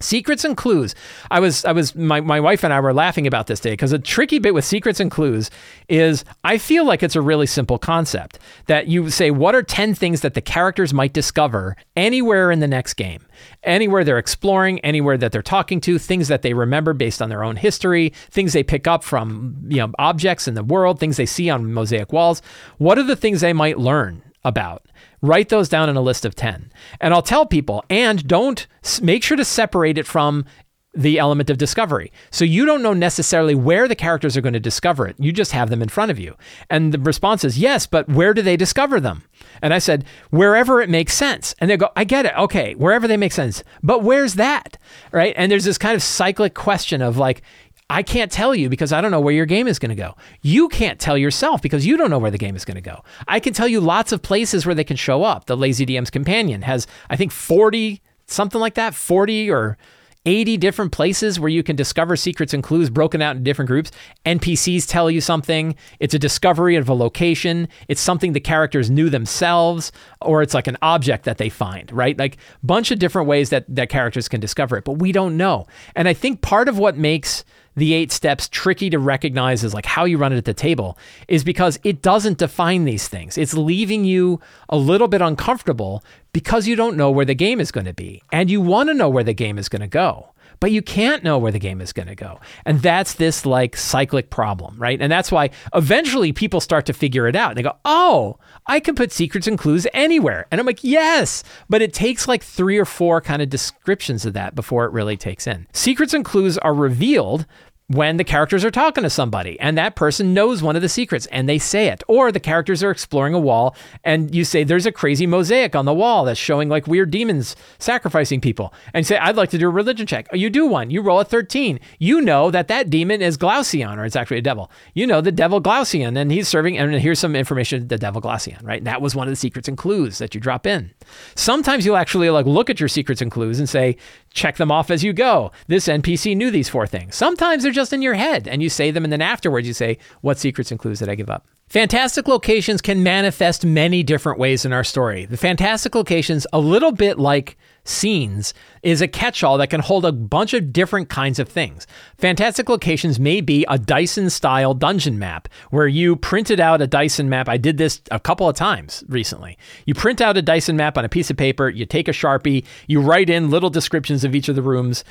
Speaker 1: Secrets and clues. I was, I was, my, my wife and I were laughing about this day because a tricky bit with secrets and clues is I feel like it's a really simple concept that you say, what are 10 things that the characters might discover anywhere in the next game? Anywhere they're exploring, anywhere that they're talking to, things that they remember based on their own history, things they pick up from, you know, objects in the world, things they see on mosaic walls. What are the things they might learn about? Write those down in a list of 10. And I'll tell people, and don't make sure to separate it from the element of discovery. So you don't know necessarily where the characters are going to discover it. You just have them in front of you. And the response is, yes, but where do they discover them? And I said, wherever it makes sense. And they go, I get it. Okay, wherever they make sense. But where's that? Right? And there's this kind of cyclic question of like, I can't tell you because I don't know where your game is going to go. You can't tell yourself because you don't know where the game is going to go. I can tell you lots of places where they can show up. The Lazy DM's Companion has, I think, 40, something like that, 40 or 80 different places where you can discover secrets and clues broken out in different groups. NPCs tell you something. It's a discovery of a location. It's something the characters knew themselves, or it's like an object that they find, right? Like bunch of different ways that, that characters can discover it, but we don't know. And I think part of what makes the eight steps tricky to recognize as like how you run it at the table is because it doesn't define these things. It's leaving you a little bit uncomfortable because you don't know where the game is going to be and you want to know where the game is going to go but you can't know where the game is going to go. And that's this like cyclic problem, right? And that's why eventually people start to figure it out. And they go, oh, I can put secrets and clues anywhere. And I'm like, yes, but it takes like three or four kind of descriptions of that before it really takes in. Secrets and clues are revealed when the characters are talking to somebody and that person knows one of the secrets and they say it. Or the characters are exploring a wall and you say, There's a crazy mosaic on the wall that's showing like weird demons sacrificing people. And say, I'd like to do a religion check. Oh, you do one. You roll a 13. You know that that demon is Glaucion, or it's actually a devil. You know the devil Glaucion, and he's serving, and here's some information the devil Glaucion, right? That was one of the secrets and clues that you drop in. Sometimes you'll actually like look at your secrets and clues and say, check them off as you go. This NPC knew these four things. Sometimes they're just in your head and you say them, and then afterwards you say, What secrets and clues did I give up? Fantastic locations can manifest many different ways in our story. The fantastic locations, a little bit like scenes is a catch all that can hold a bunch of different kinds of things. Fantastic Locations may be a Dyson style dungeon map where you printed out a Dyson map. I did this a couple of times recently. You print out a Dyson map on a piece of paper, you take a Sharpie, you write in little descriptions of each of the rooms,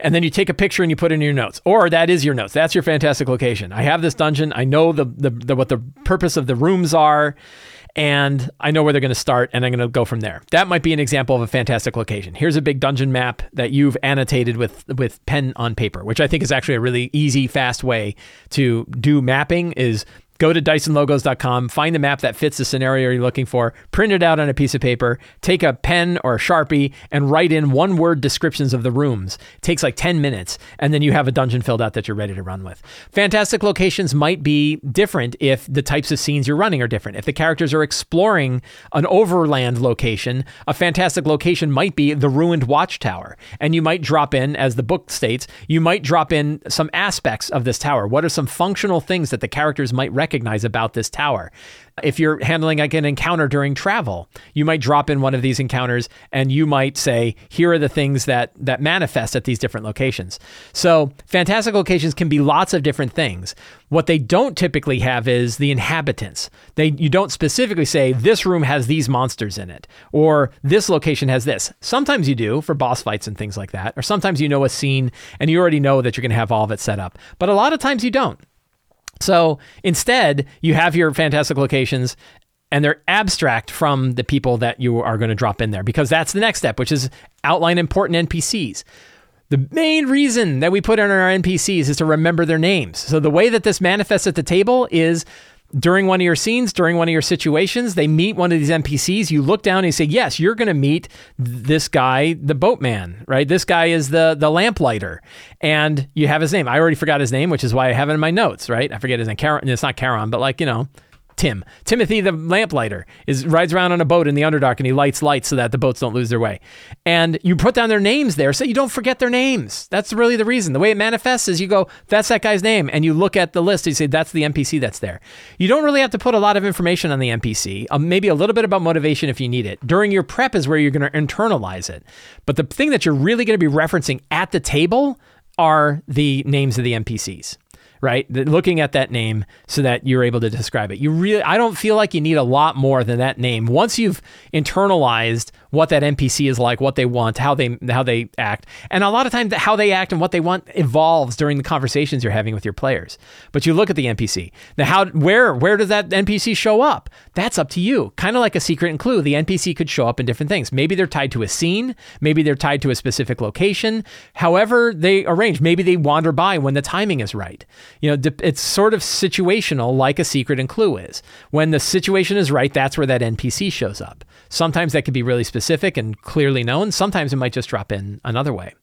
Speaker 1: and then you take a picture and you put it in your notes. Or that is your notes. That's your Fantastic Location. I have this dungeon. I know the, the, the what the purpose of the rooms are and I know where they're going to start and I'm going to go from there. That might be an example of a fantastic location. Here's a big dungeon map that you've annotated with with pen on paper, which I think is actually a really easy fast way to do mapping is go to dysonlogos.com, find the map that fits the scenario you're looking for, print it out on a piece of paper, take a pen or a Sharpie, and write in one word descriptions of the rooms. It takes like 10 minutes, and then you have a dungeon filled out that you're ready to run with. Fantastic locations might be different if the types of scenes you're running are different. If the characters are exploring an overland location, a fantastic location might be the ruined watchtower. And you might drop in, as the book states, you might drop in some aspects of this tower. What are some functional things that the characters might recognize? Recognize about this tower. If you're handling like an encounter during travel, you might drop in one of these encounters and you might say, here are the things that that manifest at these different locations. So fantastic locations can be lots of different things. What they don't typically have is the inhabitants. They you don't specifically say this room has these monsters in it or this location has this. Sometimes you do for boss fights and things like that. Or sometimes you know a scene and you already know that you're going to have all of it set up. But a lot of times you don't. So instead, you have your fantastic locations and they're abstract from the people that you are going to drop in there because that's the next step, which is outline important NPCs. The main reason that we put in our NPCs is to remember their names. So the way that this manifests at the table is during one of your scenes, during one of your situations, they meet one of these NPCs. You look down and you say, "Yes, you're going to meet this guy, the boatman, right? This guy is the the lamplighter." And you have his name. I already forgot his name, which is why I have it in my notes, right? I forget his name. It's not Charon, but like, you know, Tim. Timothy the lamplighter is rides around on a boat in the Underdark and he lights lights so that the boats don't lose their way. And you put down their names there so you don't forget their names. That's really the reason. The way it manifests is you go, that's that guy's name, and you look at the list and you say, that's the NPC that's there. You don't really have to put a lot of information on the NPC, um, maybe a little bit about motivation if you need it. During your prep is where you're going to internalize it. But the thing that you're really going to be referencing at the table are the names of the NPCs right? Looking at that name so that you're able to describe it. You really, I don't feel like you need a lot more than that name. Once you've internalized what that NPC is like, what they want, how they how they act, and a lot of times how they act and what they want evolves during the conversations you're having with your players. But you look at the NPC. Now, how where where does that NPC show up? That's up to you. Kind of like a secret and clue. The NPC could show up in different things. Maybe they're tied to a scene. Maybe they're tied to a specific location. However, they arrange. Maybe they wander by when the timing is right. You know, it's sort of situational, like a secret and clue is. When the situation is right, that's where that NPC shows up. Sometimes that could be really specific and clearly known. Sometimes it might just drop in another way.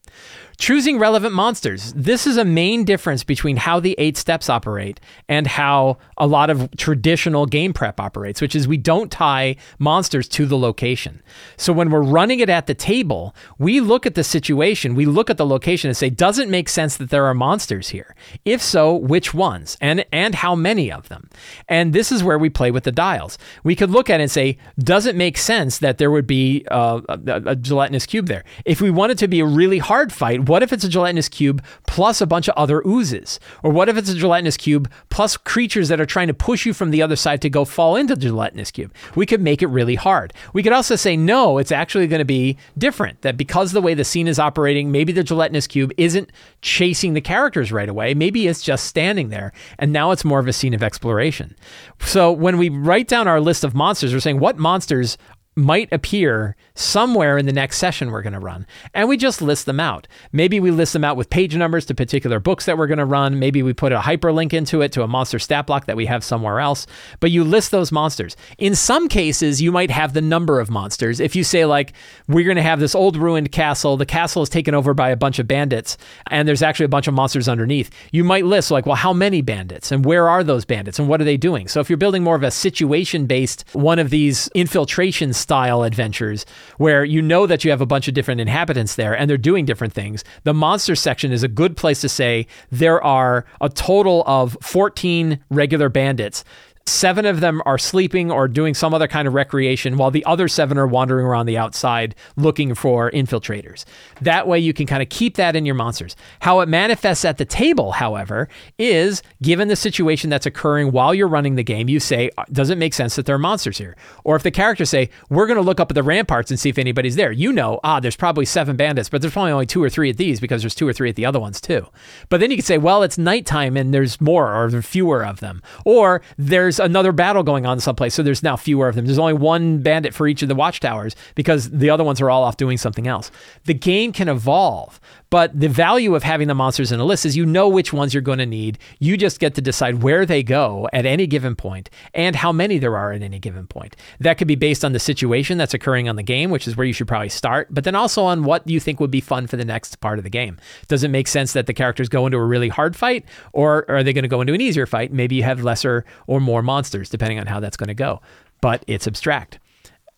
Speaker 1: Choosing relevant monsters. This is a main difference between how the eight steps operate and how a lot of traditional game prep operates, which is we don't tie monsters to the location. So when we're running it at the table, we look at the situation, we look at the location and say, does it make sense that there are monsters here? If so, which ones and and how many of them? And this is where we play with the dials. We could look at it and say, does it make sense that there would be uh, a, a, a gelatinous cube there? If we want it to be a really hard fight, what if it's a gelatinous cube plus a bunch of other oozes? Or what if it's a gelatinous cube plus creatures that are trying to push you from the other side to go fall into the gelatinous cube? We could make it really hard. We could also say, no, it's actually going to be different. That because the way the scene is operating, maybe the gelatinous cube isn't chasing the characters right away. Maybe it's just standing there. And now it's more of a scene of exploration. So when we write down our list of monsters, we're saying, what monsters might appear somewhere in the next session we're going to run. And we just list them out. Maybe we list them out with page numbers to particular books that we're going to run. Maybe we put a hyperlink into it to a monster stat block that we have somewhere else. But you list those monsters. In some cases, you might have the number of monsters. If you say, like, we're going to have this old ruined castle, the castle is taken over by a bunch of bandits, and there's actually a bunch of monsters underneath, you might list, like, well, how many bandits? And where are those bandits? And what are they doing? So if you're building more of a situation based one of these infiltration style adventures where you know that you have a bunch of different inhabitants there and they're doing different things, the monster section is a good place to say there are a total of 14 regular bandits. Seven of them are sleeping or doing some other kind of recreation, while the other seven are wandering around the outside looking for infiltrators. That way, you can kind of keep that in your monsters. How it manifests at the table, however, is given the situation that's occurring while you're running the game, you say, Does it make sense that there are monsters here? Or if the characters say, We're going to look up at the ramparts and see if anybody's there, you know, ah, there's probably seven bandits, but there's probably only two or three at these because there's two or three at the other ones too. But then you can say, Well, it's nighttime and there's more or there's fewer of them. Or there's another battle going on someplace, so there's now fewer of them. There's only one bandit for each of the watchtowers because the other ones are all off doing something else. The game can evolve, but the value of having the monsters in a list is you know which ones you're going to need. You just get to decide where they go at any given point and how many there are at any given point. That could be based on the situation that's occurring on the game, which is where you should probably start, but then also on what you think would be fun for the next part of the game. Does it make sense that the characters go into a really hard fight or are they going to go into an easier fight? Maybe you have lesser or more monsters, depending on how that's going to go. But it's abstract.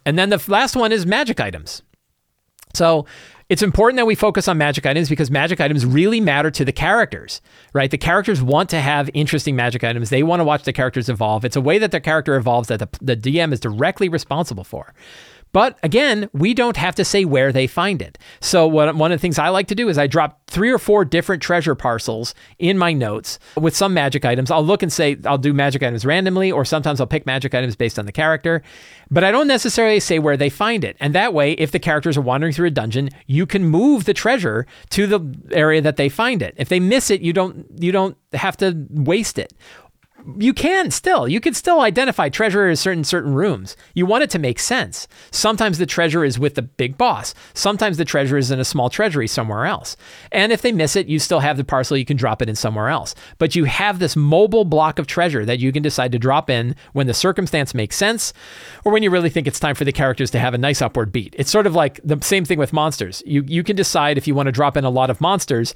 Speaker 1: And then the last one is magic items. So it's important that we focus on magic items because magic items really matter to the characters, right? The characters want to have interesting magic items. They want to watch the characters evolve. It's a way that their character evolves that the, the DM is directly responsible for. But again, we don't have to say where they find it. So what, one of the things I like to do is I drop three or four different treasure parcels in my notes with some magic items. I'll look and say I'll do magic items randomly, or sometimes I'll pick magic items based on the character. But I don't necessarily say where they find it. And that way, if the characters are wandering through a dungeon, you can move the treasure to the area that they find it. If they miss it, you don't you don't have to waste it you can still. You can still identify treasure in certain certain rooms. You want it to make sense. Sometimes the treasure is with the big boss. Sometimes the treasure is in a small treasury somewhere else. And if they miss it you still have the parcel. You can drop it in somewhere else. But you have this mobile block of treasure that you can decide to drop in when the circumstance makes sense or when you really think it's time for the characters to have a nice upward beat. It's sort of like the same thing with monsters. You you can decide if you want to drop in a lot of monsters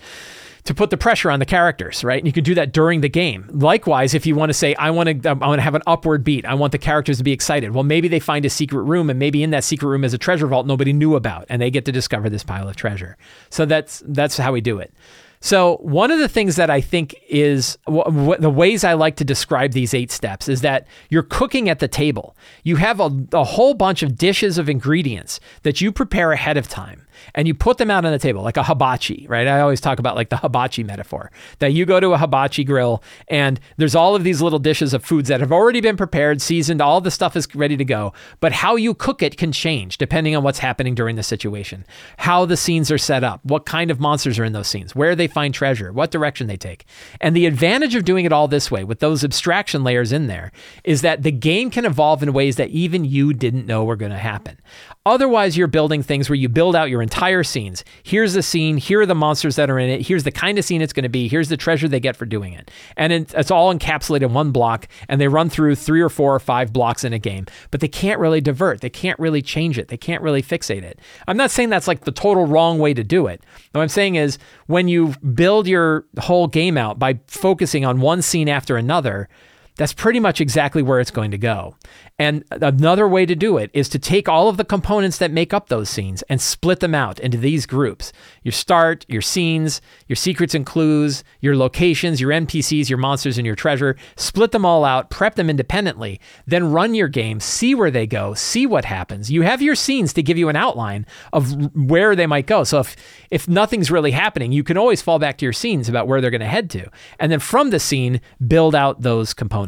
Speaker 1: to put the pressure on the characters, right? And you can do that during the game. Likewise, if you want to say, I want to, um, I want to have an upward beat. I want the characters to be excited. Well, maybe they find a secret room, and maybe in that secret room is a treasure vault nobody knew about, and they get to discover this pile of treasure. So that's that's how we do it. So, one of the things that I think is w- w- the ways I like to describe these eight steps is that you're cooking at the table. You have a, a whole bunch of dishes of ingredients that you prepare ahead of time and you put them out on the table like a hibachi, right? I always talk about like the hibachi metaphor that you go to a hibachi grill and there's all of these little dishes of foods that have already been prepared, seasoned, all the stuff is ready to go. But how you cook it can change depending on what's happening during the situation, how the scenes are set up, what kind of monsters are in those scenes, where they find treasure, what direction they take. And the advantage of doing it all this way with those abstraction layers in there is that the game can evolve in ways that even you didn't know were going to happen. Otherwise, you're building things where you build out your entire scenes. Here's the scene. Here are the monsters that are in it. Here's the kind of scene it's going to be. Here's the treasure they get for doing it. And it's all encapsulated in one block. And they run through three or four or five blocks in a game. But they can't really divert. They can't really change it. They can't really fixate it. I'm not saying that's like the total wrong way to do it. What I'm saying is when you build your whole game out by focusing on one scene after another, that's pretty much exactly where it's going to go. And another way to do it is to take all of the components that make up those scenes and split them out into these groups your start, your scenes, your secrets and clues, your locations, your NPCs, your monsters, and your treasure. Split them all out, prep them independently, then run your game, see where they go, see what happens. You have your scenes to give you an outline of where they might go. So if, if nothing's really happening, you can always fall back to your scenes about where they're going to head to. And then from the scene, build out those components.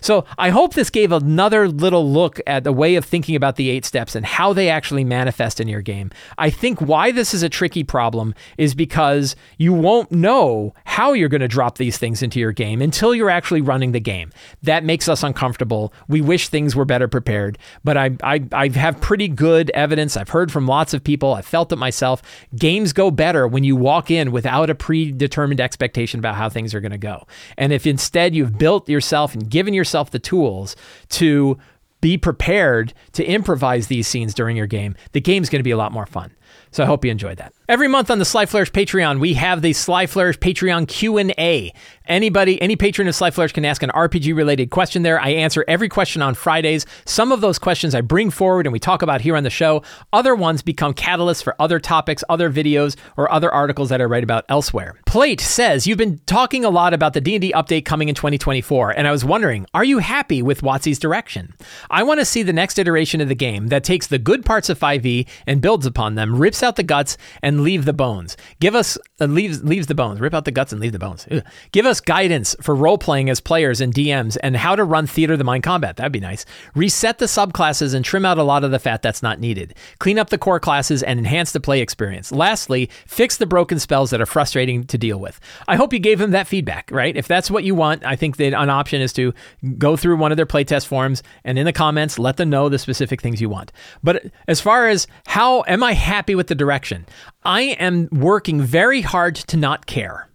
Speaker 1: So I hope this gave another little look at the way of thinking about the eight steps and how they actually manifest in your game. I think why this is a tricky problem is because you won't know how you're going to drop these things into your game until you're actually running the game. That makes us uncomfortable. We wish things were better prepared, but I, I, I have pretty good evidence. I've heard from lots of people. I've felt it myself. Games go better when you walk in without a predetermined expectation about how things are going to go. And if instead you've built yourself and yourself the tools to be prepared to improvise these scenes during your game, the game's going to be a lot more fun. So I hope you enjoyed that. Every month on the Sly Flourish Patreon, we have the Sly Flourish Patreon Q&A. Anybody, any patron of Sly Flourish can ask an RPG related question there. I answer every question on Fridays. Some of those questions I bring forward and we talk about here on the show. Other ones become catalysts for other topics, other videos, or other articles that I write about elsewhere. Plate says, you've been talking a lot about the D&D update coming in 2024, and I was wondering, are you happy with WotC's direction? I want to see the next iteration of the game that takes the good parts of 5e and builds upon them, rips out the guts, and leave the bones. Give us uh, leaves leaves the bones. Rip out the guts and leave the bones. Ugh. Give us guidance for role playing as players and DMs and how to run theater the mind combat. That'd be nice. Reset the subclasses and trim out a lot of the fat that's not needed. Clean up the core classes and enhance the play experience. Lastly, fix the broken spells that are frustrating to deal with. I hope you gave him that feedback, right? If that's what you want, I think that an option is to go through one of their playtest forms and in the comments let them know the specific things you want. But as far as how am I happy with the direction? I am working very hard to not care.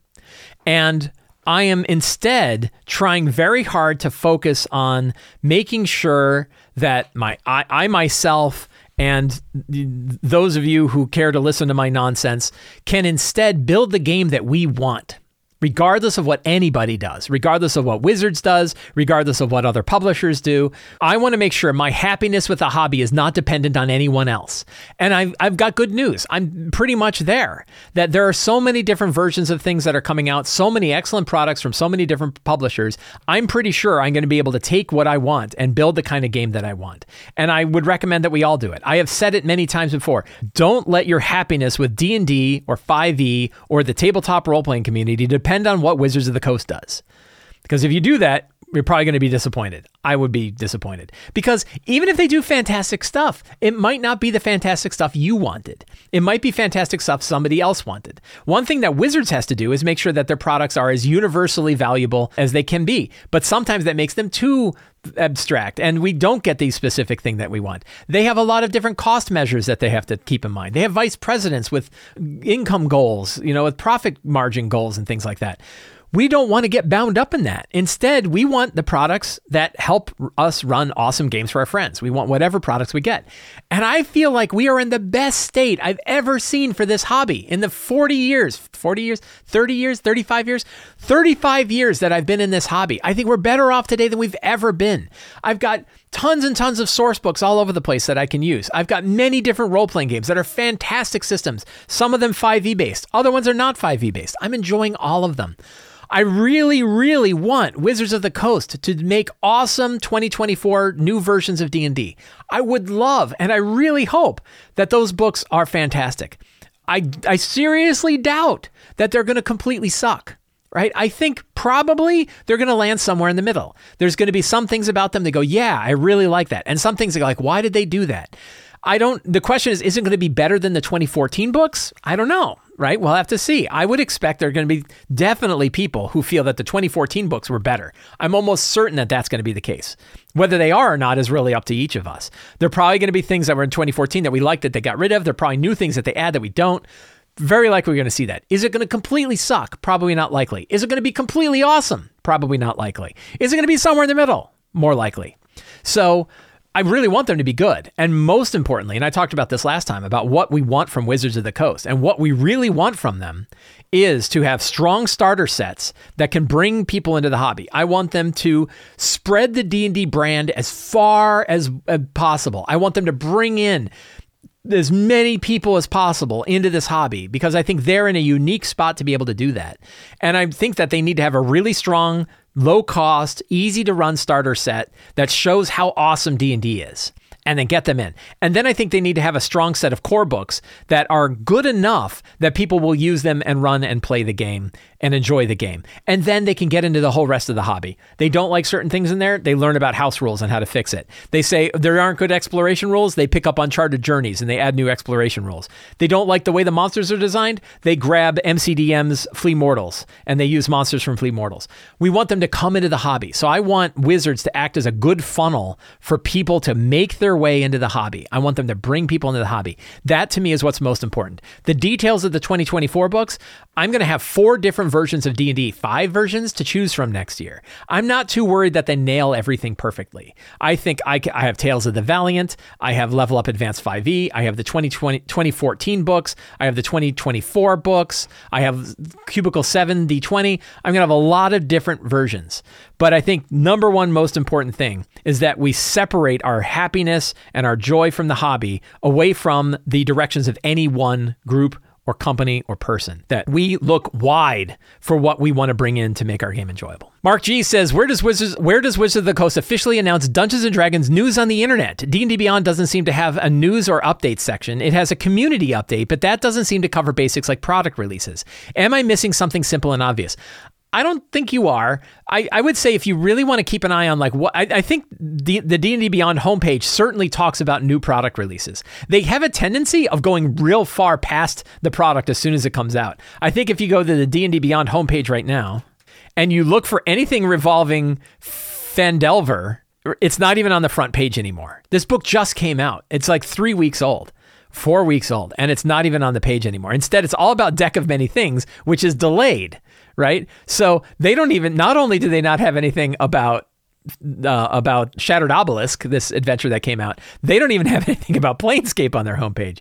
Speaker 1: And I am instead trying very hard to focus on making sure that my I, I myself and those of you who care to listen to my nonsense can instead build the game that we want regardless of what anybody does, regardless of what Wizards does, regardless of what other publishers do. I want to make sure my happiness with the hobby is not dependent on anyone else. And I've, I've got good news. I'm pretty much there. That there are so many different versions of things that are coming out, so many excellent products from so many different publishers. I'm pretty sure I'm going to be able to take what I want and build the kind of game that I want. And I would recommend that we all do it. I have said it many times before. Don't let your happiness with D&D or 5e or the tabletop role-playing community depend on what Wizards of the Coast does. Because if you do that, you're probably going to be disappointed. I would be disappointed because even if they do fantastic stuff, it might not be the fantastic stuff you wanted. It might be fantastic stuff somebody else wanted. One thing that Wizards has to do is make sure that their products are as universally valuable as they can be, but sometimes that makes them too abstract and we don't get the specific thing that we want. They have a lot of different cost measures that they have to keep in mind. They have vice presidents with income goals, you know, with profit margin goals and things like that. We don't want to get bound up in that. Instead, we want the products that help us run awesome games for our friends. We want whatever products we get. And I feel like we are in the best state I've ever seen for this hobby in the 40 years, 40 years, 30 years, 35 years, 35 years that I've been in this hobby. I think we're better off today than we've ever been. I've got tons and tons of source books all over the place that I can use. I've got many different role playing games that are fantastic systems, some of them 5e based, other ones are not 5e based. I'm enjoying all of them. I really, really want Wizards of the Coast to make awesome 2024 new versions of D&D. I would love and I really hope that those books are fantastic. I, I seriously doubt that they're going to completely suck right? I think probably they're going to land somewhere in the middle. There's going to be some things about them that go, yeah, I really like that. And some things go like, why did they do that? I don't, the question is, is it going to be better than the 2014 books? I don't know right? We'll have to see. I would expect there are going to be definitely people who feel that the 2014 books were better. I'm almost certain that that's going to be the case. Whether they are or not is really up to each of us. There are probably going to be things that were in 2014 that we liked that they got rid of. There are probably new things that they add that we don't. Very likely we're going to see that. Is it going to completely suck? Probably not likely. Is it going to be completely awesome? Probably not likely. Is it going to be somewhere in the middle? More likely. So I really want them to be good. And most importantly, and I talked about this last time about what we want from Wizards of the Coast. And what we really want from them is to have strong starter sets that can bring people into the hobby. I want them to spread the D&D brand as far as, possible. I want them to bring in as many people as possible into this hobby because I think they're in a unique spot to be able to do that. And I think that they need to have a really strong low cost, easy to run starter set that shows how awesome D&D is. and then get them in. And then I think they need to have a strong set of core books that are good enough that people will use them and run and play the game and enjoy the game. And then they can get into the whole rest of the hobby. They don't like certain things in there, they learn about house rules and how to fix it. They say there aren't good exploration rules, they pick up Uncharted Journeys and they add new exploration rules. They don't like the way the monsters are designed, they grab MCDM's Flee Mortals and they use monsters from Flee Mortals. We want them to come into the hobby. So I want Wizards to act as a good funnel for people to make their way into the hobby. I want them to bring people into the hobby. That to me is what's most important. The details of the 2024 books, I'm going to have four different versions of D&D, five versions to choose from next year. I'm not too worried that they nail everything perfectly. I think I, I have Tales of the Valiant, I have Level Up Advanced 5e, I have the 2020, 2014 books, I have the 2024 books, I have Cubicle 7 D20. I'm going to have a lot of different versions. But I think number one most important thing is that we separate our happiness and our joy from the hobby away from the directions of any one group or company or person. That we look wide for what we want to bring in to make our game enjoyable. Mark G says, "Where does Wizards Where does Wizards of the Coast officially announce Dungeons and Dragons news on the internet? D&D Beyond doesn't seem to have a news or update section. It has a community update, but that doesn't seem to cover basics like product releases. Am I missing something simple and obvious?" I don't think you are. I, I would say if you really want to keep an eye on like what I, I think the the D and D Beyond homepage certainly talks about new product releases. They have a tendency of going real far past the product as soon as it comes out. I think if you go to the D and D Beyond homepage right now and you look for anything revolving Phandelver, it's not even on the front page anymore. This book just came out. It's like three weeks old four weeks old and it's not even on the page anymore. Instead, it's all about Deck of Many Things, which is delayed right? So they don't even. Not only do they not have anything about uh, about Shattered Obelisk, this adventure that came out, they don't even have anything about Planescape on their homepage,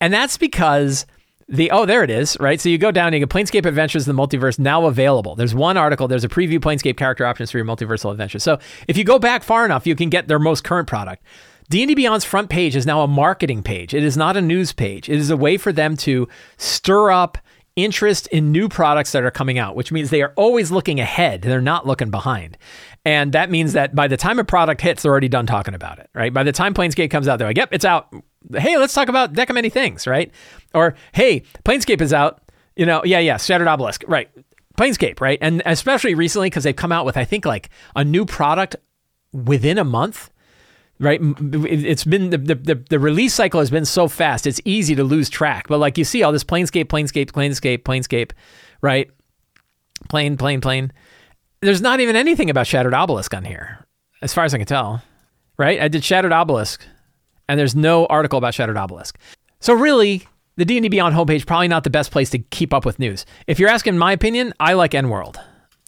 Speaker 1: and that's because. The oh there it is right so you go down you get Planescape Adventures the Multiverse now available. There's one article. There's a preview Planescape character options for your multiversal adventure So if you go back far enough, you can get their most current product. D&D Beyond's front page is now a marketing page. It is not a news page. It is a way for them to stir up interest in new products that are coming out, which means they are always looking ahead. They're not looking behind. And that means that by the time a product hits, they're already done talking about it, right? By the time Planescape comes out, they're like, yep, it's out. Hey, let's talk about Deck of Many Things, right? Or, hey, Planescape is out. You know, yeah, yeah, Shattered Obelisk, right? Planescape, right? And especially recently because they've come out with, I think, like a new product within a month right? It's been the, the, the release cycle has been so fast, it's easy to lose track. But like you see all this Planescape, Planescape, Planescape, Planescape, right? Plane, plane, plane. There's not even anything about Shattered Obelisk on here, as far as I can tell, right? I did Shattered Obelisk, and there's no article about Shattered Obelisk. So really, the D&D Beyond homepage probably not the best place to keep up with news. If you're asking my opinion, I like EN World.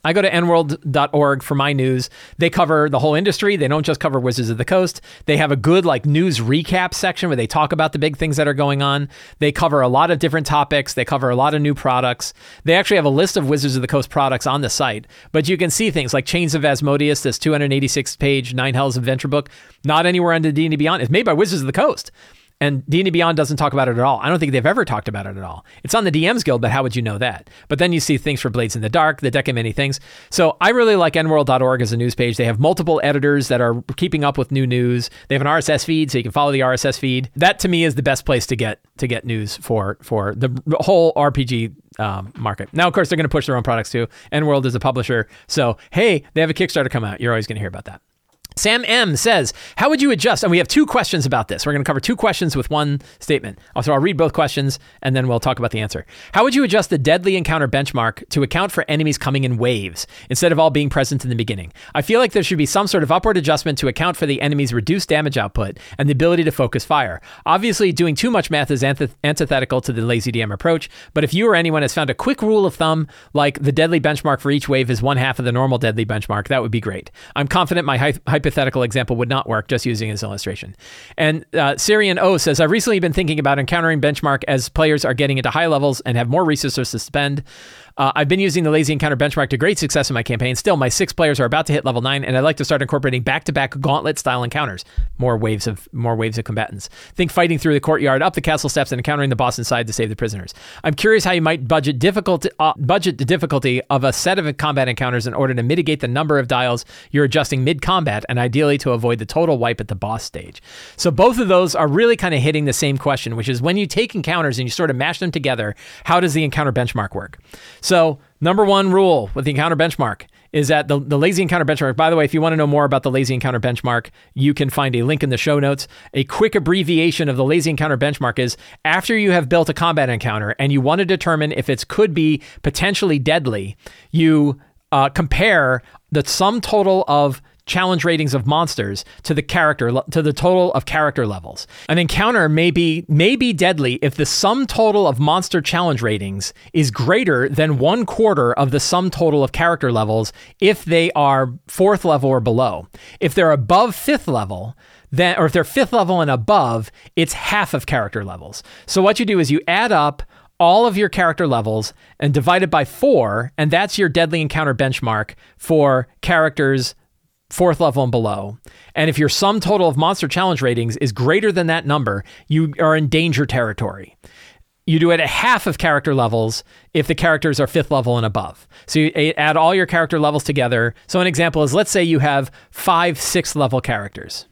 Speaker 1: I go to enworld.org for my news. They cover the whole industry. They don't just cover Wizards of the Coast. They have a good like news recap section where they talk about the big things that are going on. They cover a lot of different topics. They cover a lot of new products. They actually have a list of Wizards of the Coast products on the site, but you can see things like Chains of Asmodeus, this 286 page Nine Hells adventure book, not anywhere on the D&D Beyond. It's made by Wizards of the Coast. And D&D Beyond doesn't talk about it at all. I don't think they've ever talked about it at all. It's on the DMs Guild, but how would you know that? But then you see things for Blades in the Dark, the deck of many things. So I really like enworld.org as a news page. They have multiple editors that are keeping up with new news. They have an RSS feed, so you can follow the RSS feed. That to me is the best place to get to get news for for the whole RPG um, market. Now, of course, they're going to push their own products too. EN World is a publisher, so hey, they have a Kickstarter come out. You're always going to hear about that. Sam M says, How would you adjust? And we have two questions about this. We're going to cover two questions with one statement. Uh, so I'll read both questions and then we'll talk about the answer. How would you adjust the deadly encounter benchmark to account for enemies coming in waves instead of all being present in the beginning? I feel like there should be some sort of upward adjustment to account for the enemy's reduced damage output and the ability to focus fire. Obviously, doing too much math is antith- antithetical to the lazy DM approach, but if you or anyone has found a quick rule of thumb, like the deadly benchmark for each wave is one half of the normal deadly benchmark, that would be great. I'm confident my hypothetical example would not work just using this illustration. And uh, Syrian O says, I've recently been thinking about encountering benchmark as players are getting into high levels and have more resources to spend. Uh, I've been using the lazy encounter benchmark to great success in my campaign. Still, my six players are about to hit level nine, and I'd like to start incorporating back-to-back gauntlet-style encounters. More waves of more waves of combatants. Think fighting through the courtyard, up the castle steps, and encountering the boss inside to save the prisoners. I'm curious how you might budget difficult uh, budget the difficulty of a set of combat encounters in order to mitigate the number of dials you're adjusting mid-combat, and ideally to avoid the total wipe at the boss stage. So both of those are really kind of hitting the same question, which is when you take encounters and you sort of mash them together, how does the encounter benchmark work? So, number one rule with the encounter benchmark is that the, the lazy encounter benchmark, by the way, if you want to know more about the lazy encounter benchmark, you can find a link in the show notes. A quick abbreviation of the lazy encounter benchmark is after you have built a combat encounter and you want to determine if it could be potentially deadly, you uh, compare the sum total of challenge ratings of monsters to the character to the total of character levels. An encounter may be may be deadly if the sum total of monster challenge ratings is greater than one quarter of the sum total of character levels if they are fourth level or below. If they're above fifth level, then or if they're fifth level and above, it's half of character levels. So what you do is you add up all of your character levels and divide it by four, and that's your deadly encounter benchmark for characters fourth level and below. And if your sum total of monster challenge ratings is greater than that number, you are in danger territory. You do it at half of character levels if the characters are fifth level and above. So you add all your character levels together. So an example is let's say you have five sixth level characters.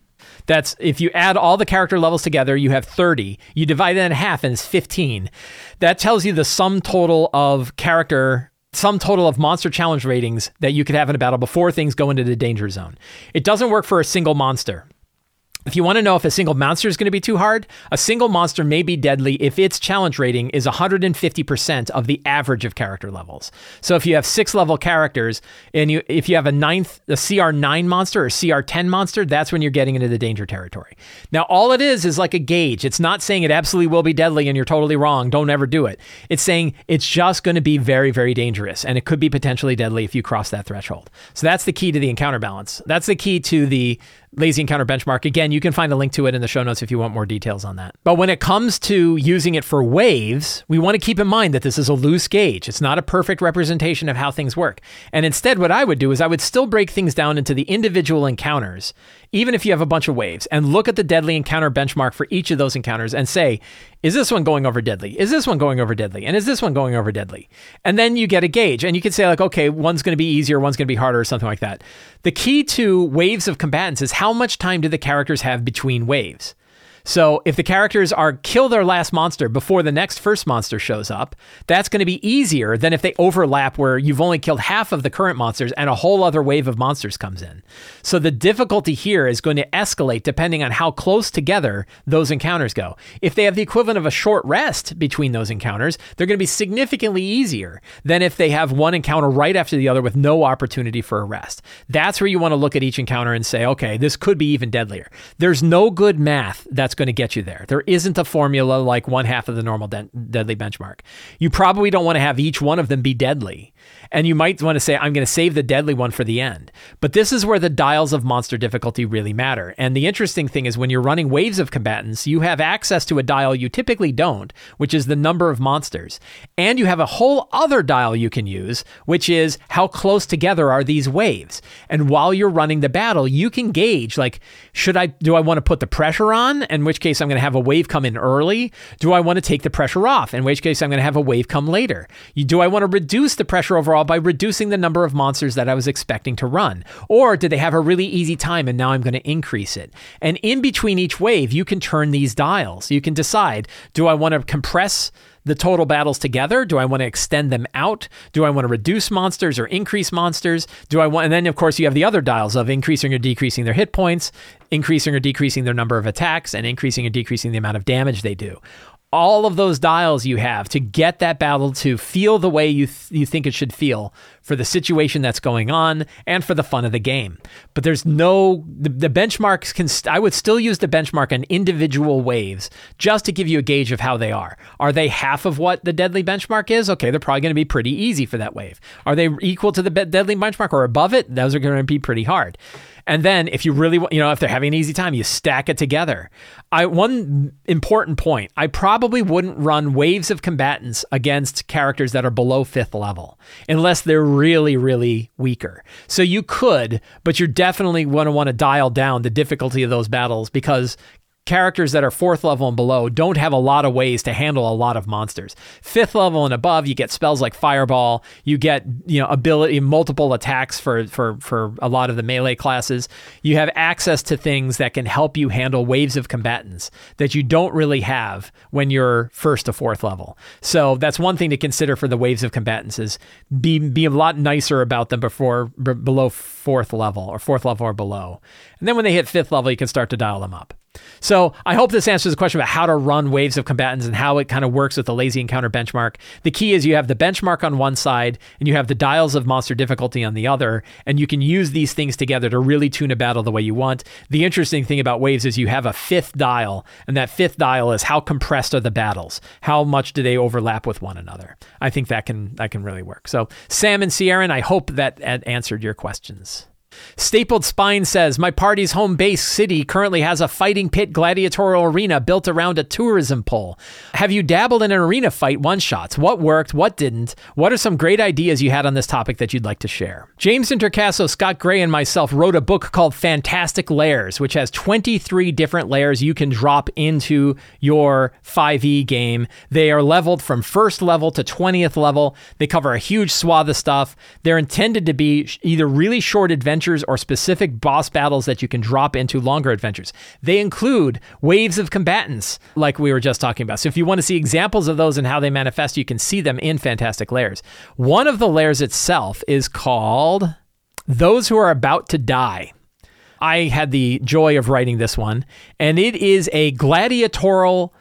Speaker 1: That's if you add all the character levels together, you have 30. You divide it in half and it's 15. That tells you the sum total of character sum total of monster challenge ratings that you could have in a battle before things go into the danger zone. It doesn't work for a single monster. If you want to know if a single monster is going to be too hard, a single monster may be deadly if its challenge rating is 150% of the average of character levels. So if you have six level characters and you if you have a ninth a CR9 monster or CR10 monster, that's when you're getting into the danger territory. Now all it is is like a gauge. It's not saying it absolutely will be deadly and you're totally wrong. Don't ever do it. It's saying it's just going to be very very dangerous and it could be potentially deadly if you cross that threshold. So that's the key to the encounter balance. That's the key to the lazy encounter benchmark. Again, you can find a link to it in the show notes if you want more details on that. But when it comes to using it for waves, we want to keep in mind that this is a loose gauge. It's not a perfect representation of how things work. And instead, what I would do is I would still break things down into the individual encounters even if you have a bunch of waves, and look at the deadly encounter benchmark for each of those encounters and say, is this one going over deadly? Is this one going over deadly? And is this one going over deadly? And then you get a gauge, and you can say, like, okay, one's going to be easier, one's going to be harder, or something like that. The key to waves of combatants is how much time do the characters have between waves? So if the characters are kill their last monster before the next first monster shows up, that's going to be easier than if they overlap where you've only killed half of the current monsters and a whole other wave of monsters comes in. So the difficulty here is going to escalate depending on how close together those encounters go. If they have the equivalent of a short rest between those encounters, they're going to be significantly easier than if they have one encounter right after the other with no opportunity for a rest. That's where you want to look at each encounter and say, okay, this could be even deadlier. There's no good math that's going to get you there. There isn't a formula like one half of the normal de- deadly benchmark. You probably don't want to have each one of them be deadly. And you might want to say, I'm going to save the deadly one for the end. But this is where the dials of monster difficulty really matter. And the interesting thing is when you're running waves of combatants, you have access to a dial you typically don't, which is the number of monsters. And you have a whole other dial you can use, which is how close together are these waves. And while you're running the battle, you can gauge like, should I, do I want to put the pressure on? In which case I'm going to have a wave come in early. Do I want to take the pressure off? In which case I'm going to have a wave come later. do I want to reduce the pressure overall by reducing the number of monsters that I was expecting to run? Or did they have a really easy time and now I'm going to increase it? And in between each wave, you can turn these dials. You can decide do I want to compress the total battles together? Do I want to extend them out? Do I want to reduce monsters or increase monsters? Do I want, and then of course you have the other dials of increasing or decreasing their hit points, increasing or decreasing their number of attacks, and increasing or decreasing the amount of damage they do all of those dials you have to get that battle to feel the way you th- you think it should feel for the situation that's going on and for the fun of the game. But there's no the, the benchmarks can st- I would still use the benchmark on individual waves just to give you a gauge of how they are. Are they half of what the deadly benchmark is? Okay, they're probably going to be pretty easy for that wave. Are they equal to the be- deadly benchmark or above it? Those are going to be pretty hard. And then if you really want, you know, if they're having an easy time, you stack it together. I one important point, I probably wouldn't run waves of combatants against characters that are below 5th level unless they're really really weaker. So you could, but you're definitely going to want to dial down the difficulty of those battles because characters that are fourth level and below don't have a lot of ways to handle a lot of monsters. Fifth level and above, you get spells like Fireball. You get you know ability multiple attacks for for for a lot of the melee classes. You have access to things that can help you handle waves of combatants that you don't really have when you're first to fourth level. So that's one thing to consider for the waves of combatants is be be a lot nicer about them before b- below fourth level or fourth level or below. And then when they hit fifth level, you can start to dial them up. So I hope this answers the question about how to run waves of combatants and how it kind of works with the lazy encounter benchmark. The key is you have the benchmark on one side and you have the dials of monster difficulty on the other, and you can use these things together to really tune a battle the way you want. The interesting thing about waves is you have a fifth dial, and that fifth dial is how compressed are the battles? How much do they overlap with one another? I think that can that can really work. So Sam and Sierra, I hope that answered your questions. Stapled Spine says, My party's home base city currently has a fighting pit gladiatorial arena built around a tourism pole. Have you dabbled in an arena fight one shots? What worked? What didn't? What are some great ideas you had on this topic that you'd like to share? James Introcaso, Scott Gray, and myself wrote a book called Fantastic Lairs, which has 23 different layers you can drop into your 5e game. They are leveled from first level to 20th level. They cover a huge swath of stuff. They're intended to be either really short adventures adventures or specific boss battles that you can drop into longer adventures. They include waves of combatants, like we were just talking about. So if you want to see examples of those and how they manifest, you can see them in Fantastic Lairs. One of the lairs itself is called Those Who Are About to Die. I had the joy of writing this one, and it is a gladiatorial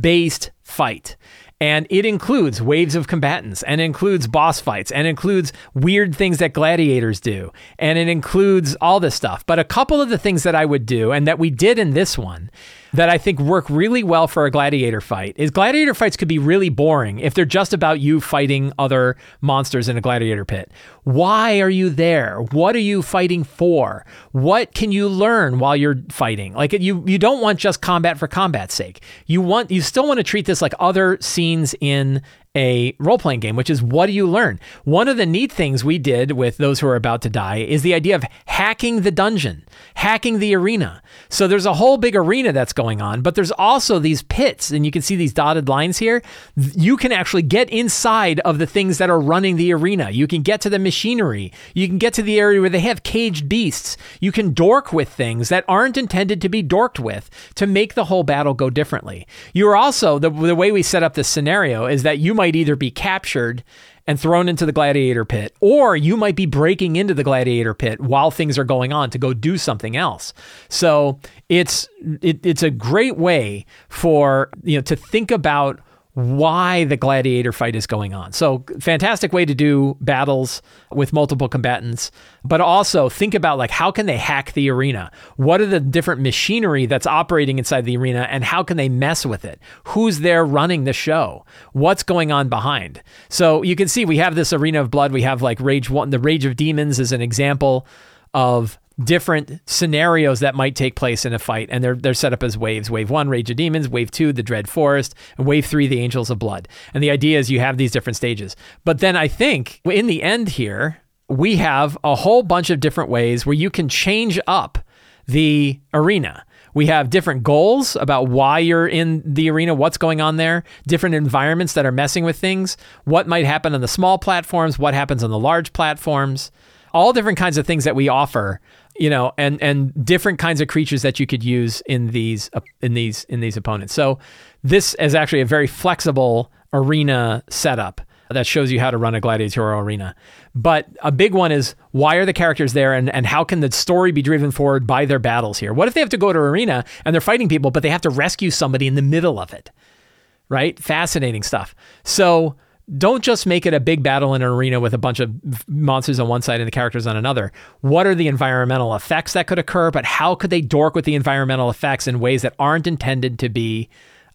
Speaker 1: based fight and it includes waves of combatants and includes boss fights and includes weird things that gladiators do and it includes all this stuff. But a couple of the things that i would do and that we did in this one that I think work really well for a gladiator fight is gladiator fights could be really boring if they're just about you fighting other monsters in a gladiator pit. Why are you there? What are you fighting for? What can you learn while you're fighting? Like you you don't want just combat for combat's sake. You want you still want to treat this like other scenes in a role playing game, which is what do you learn? One of the neat things we did with those who are about to die is the idea of hacking the dungeon, hacking the arena. So there's a whole big arena that's going on, but there's also these pits, and you can see these dotted lines here. You can actually get inside of the things that are running the arena. You can get to the machinery. You can get to the area where they have caged beasts. You can dork with things that aren't intended to be dorked with to make the whole battle go differently. You're also, the, the way we set up this scenario is that you might might either be captured and thrown into the gladiator pit, or you might be breaking into the gladiator pit while things are going on to go do something else. So it's it, it's a great way for you know to think about why the gladiator fight is going on. So, fantastic way to do battles with multiple combatants, but also think about like how can they hack the arena? What are the different machinery that's operating inside the arena and how can they mess with it? Who's there running the show? What's going on behind? So, you can see we have this arena of blood, we have like Rage 1, the Rage of Demons is an example of different scenarios that might take place in a fight, and they're they're set up as waves. Wave one, Rage of Demons. Wave two, the Dread Forest. And wave three, the Angels of Blood. And the idea is you have these different stages. But then I think in the end here, we have a whole bunch of different ways where you can change up the arena. We have different goals about why you're in the arena, what's going on there, different environments that are messing with things, what might happen on the small platforms, what happens on the large platforms, all different kinds of things that we offer you know, and and different kinds of creatures that you could use in these uh, in these in these opponents. So this is actually a very flexible arena setup that shows you how to run a gladiatorial arena. But a big one is why are the characters there and, and how can the story be driven forward by their battles here? What if they have to go to arena and they're fighting people, but they have to rescue somebody in the middle of it? Right? Fascinating stuff. So don't just make it a big battle in an arena with a bunch of monsters on one side and the characters on another. What are the environmental effects that could occur? But how could they dork with the environmental effects in ways that aren't intended to be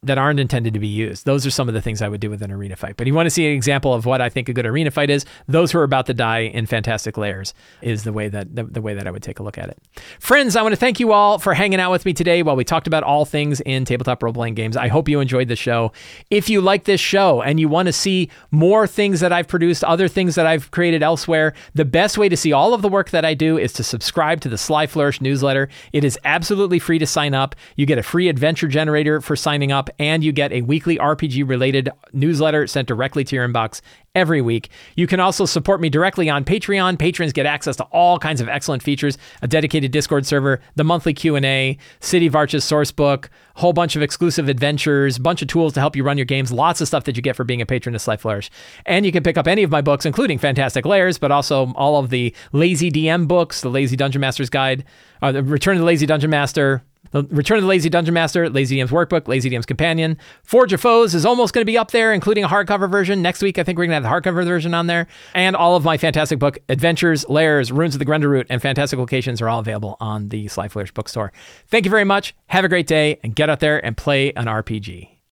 Speaker 1: that aren't intended to be used. Those are some of the things I would do with an arena fight. But you want to see an example of what I think a good arena fight is, those who are about to die in fantastic lairs is the way that the, the way that I would take a look at it. Friends, I want to thank you all for hanging out with me today while we talked about all things in tabletop role playing games. I hope you enjoyed the show. If you like this show and you want to see more things that I've produced, other things that I've created elsewhere, the best way to see all of the work that I do is to subscribe to the Sly Flourish newsletter. It is absolutely free to sign up. You get a free adventure generator for signing up, and you get a weekly RPG related newsletter sent directly to your inbox every week. You can also support me directly on Patreon. Patrons get access to all kinds of excellent features, a dedicated Discord server, the monthly Q&A, City of Arches source book, a whole bunch of exclusive adventures, bunch of tools to help you run your games, lots of stuff that you get for being a patron of Sly Flourish. And you can pick up any of my books, including Fantastic Lairs, but also all of the Lazy DM books, the Lazy Dungeon Master's Guide, uh, the Return of the Lazy Dungeon Master, the Return of the Lazy Dungeon Master, Lazy DM's Workbook, Lazy DM's Companion. Forge of Foes is almost going to be up there, including a hardcover version. Next week, I think we're going to have the hardcover version on there. And all of my fantastic book, Adventures, Lairs, Runes of the Grendel and Fantastic Locations are all available on the Sly Flourish bookstore. Thank you very much. Have a great day and get out there and play an RPG.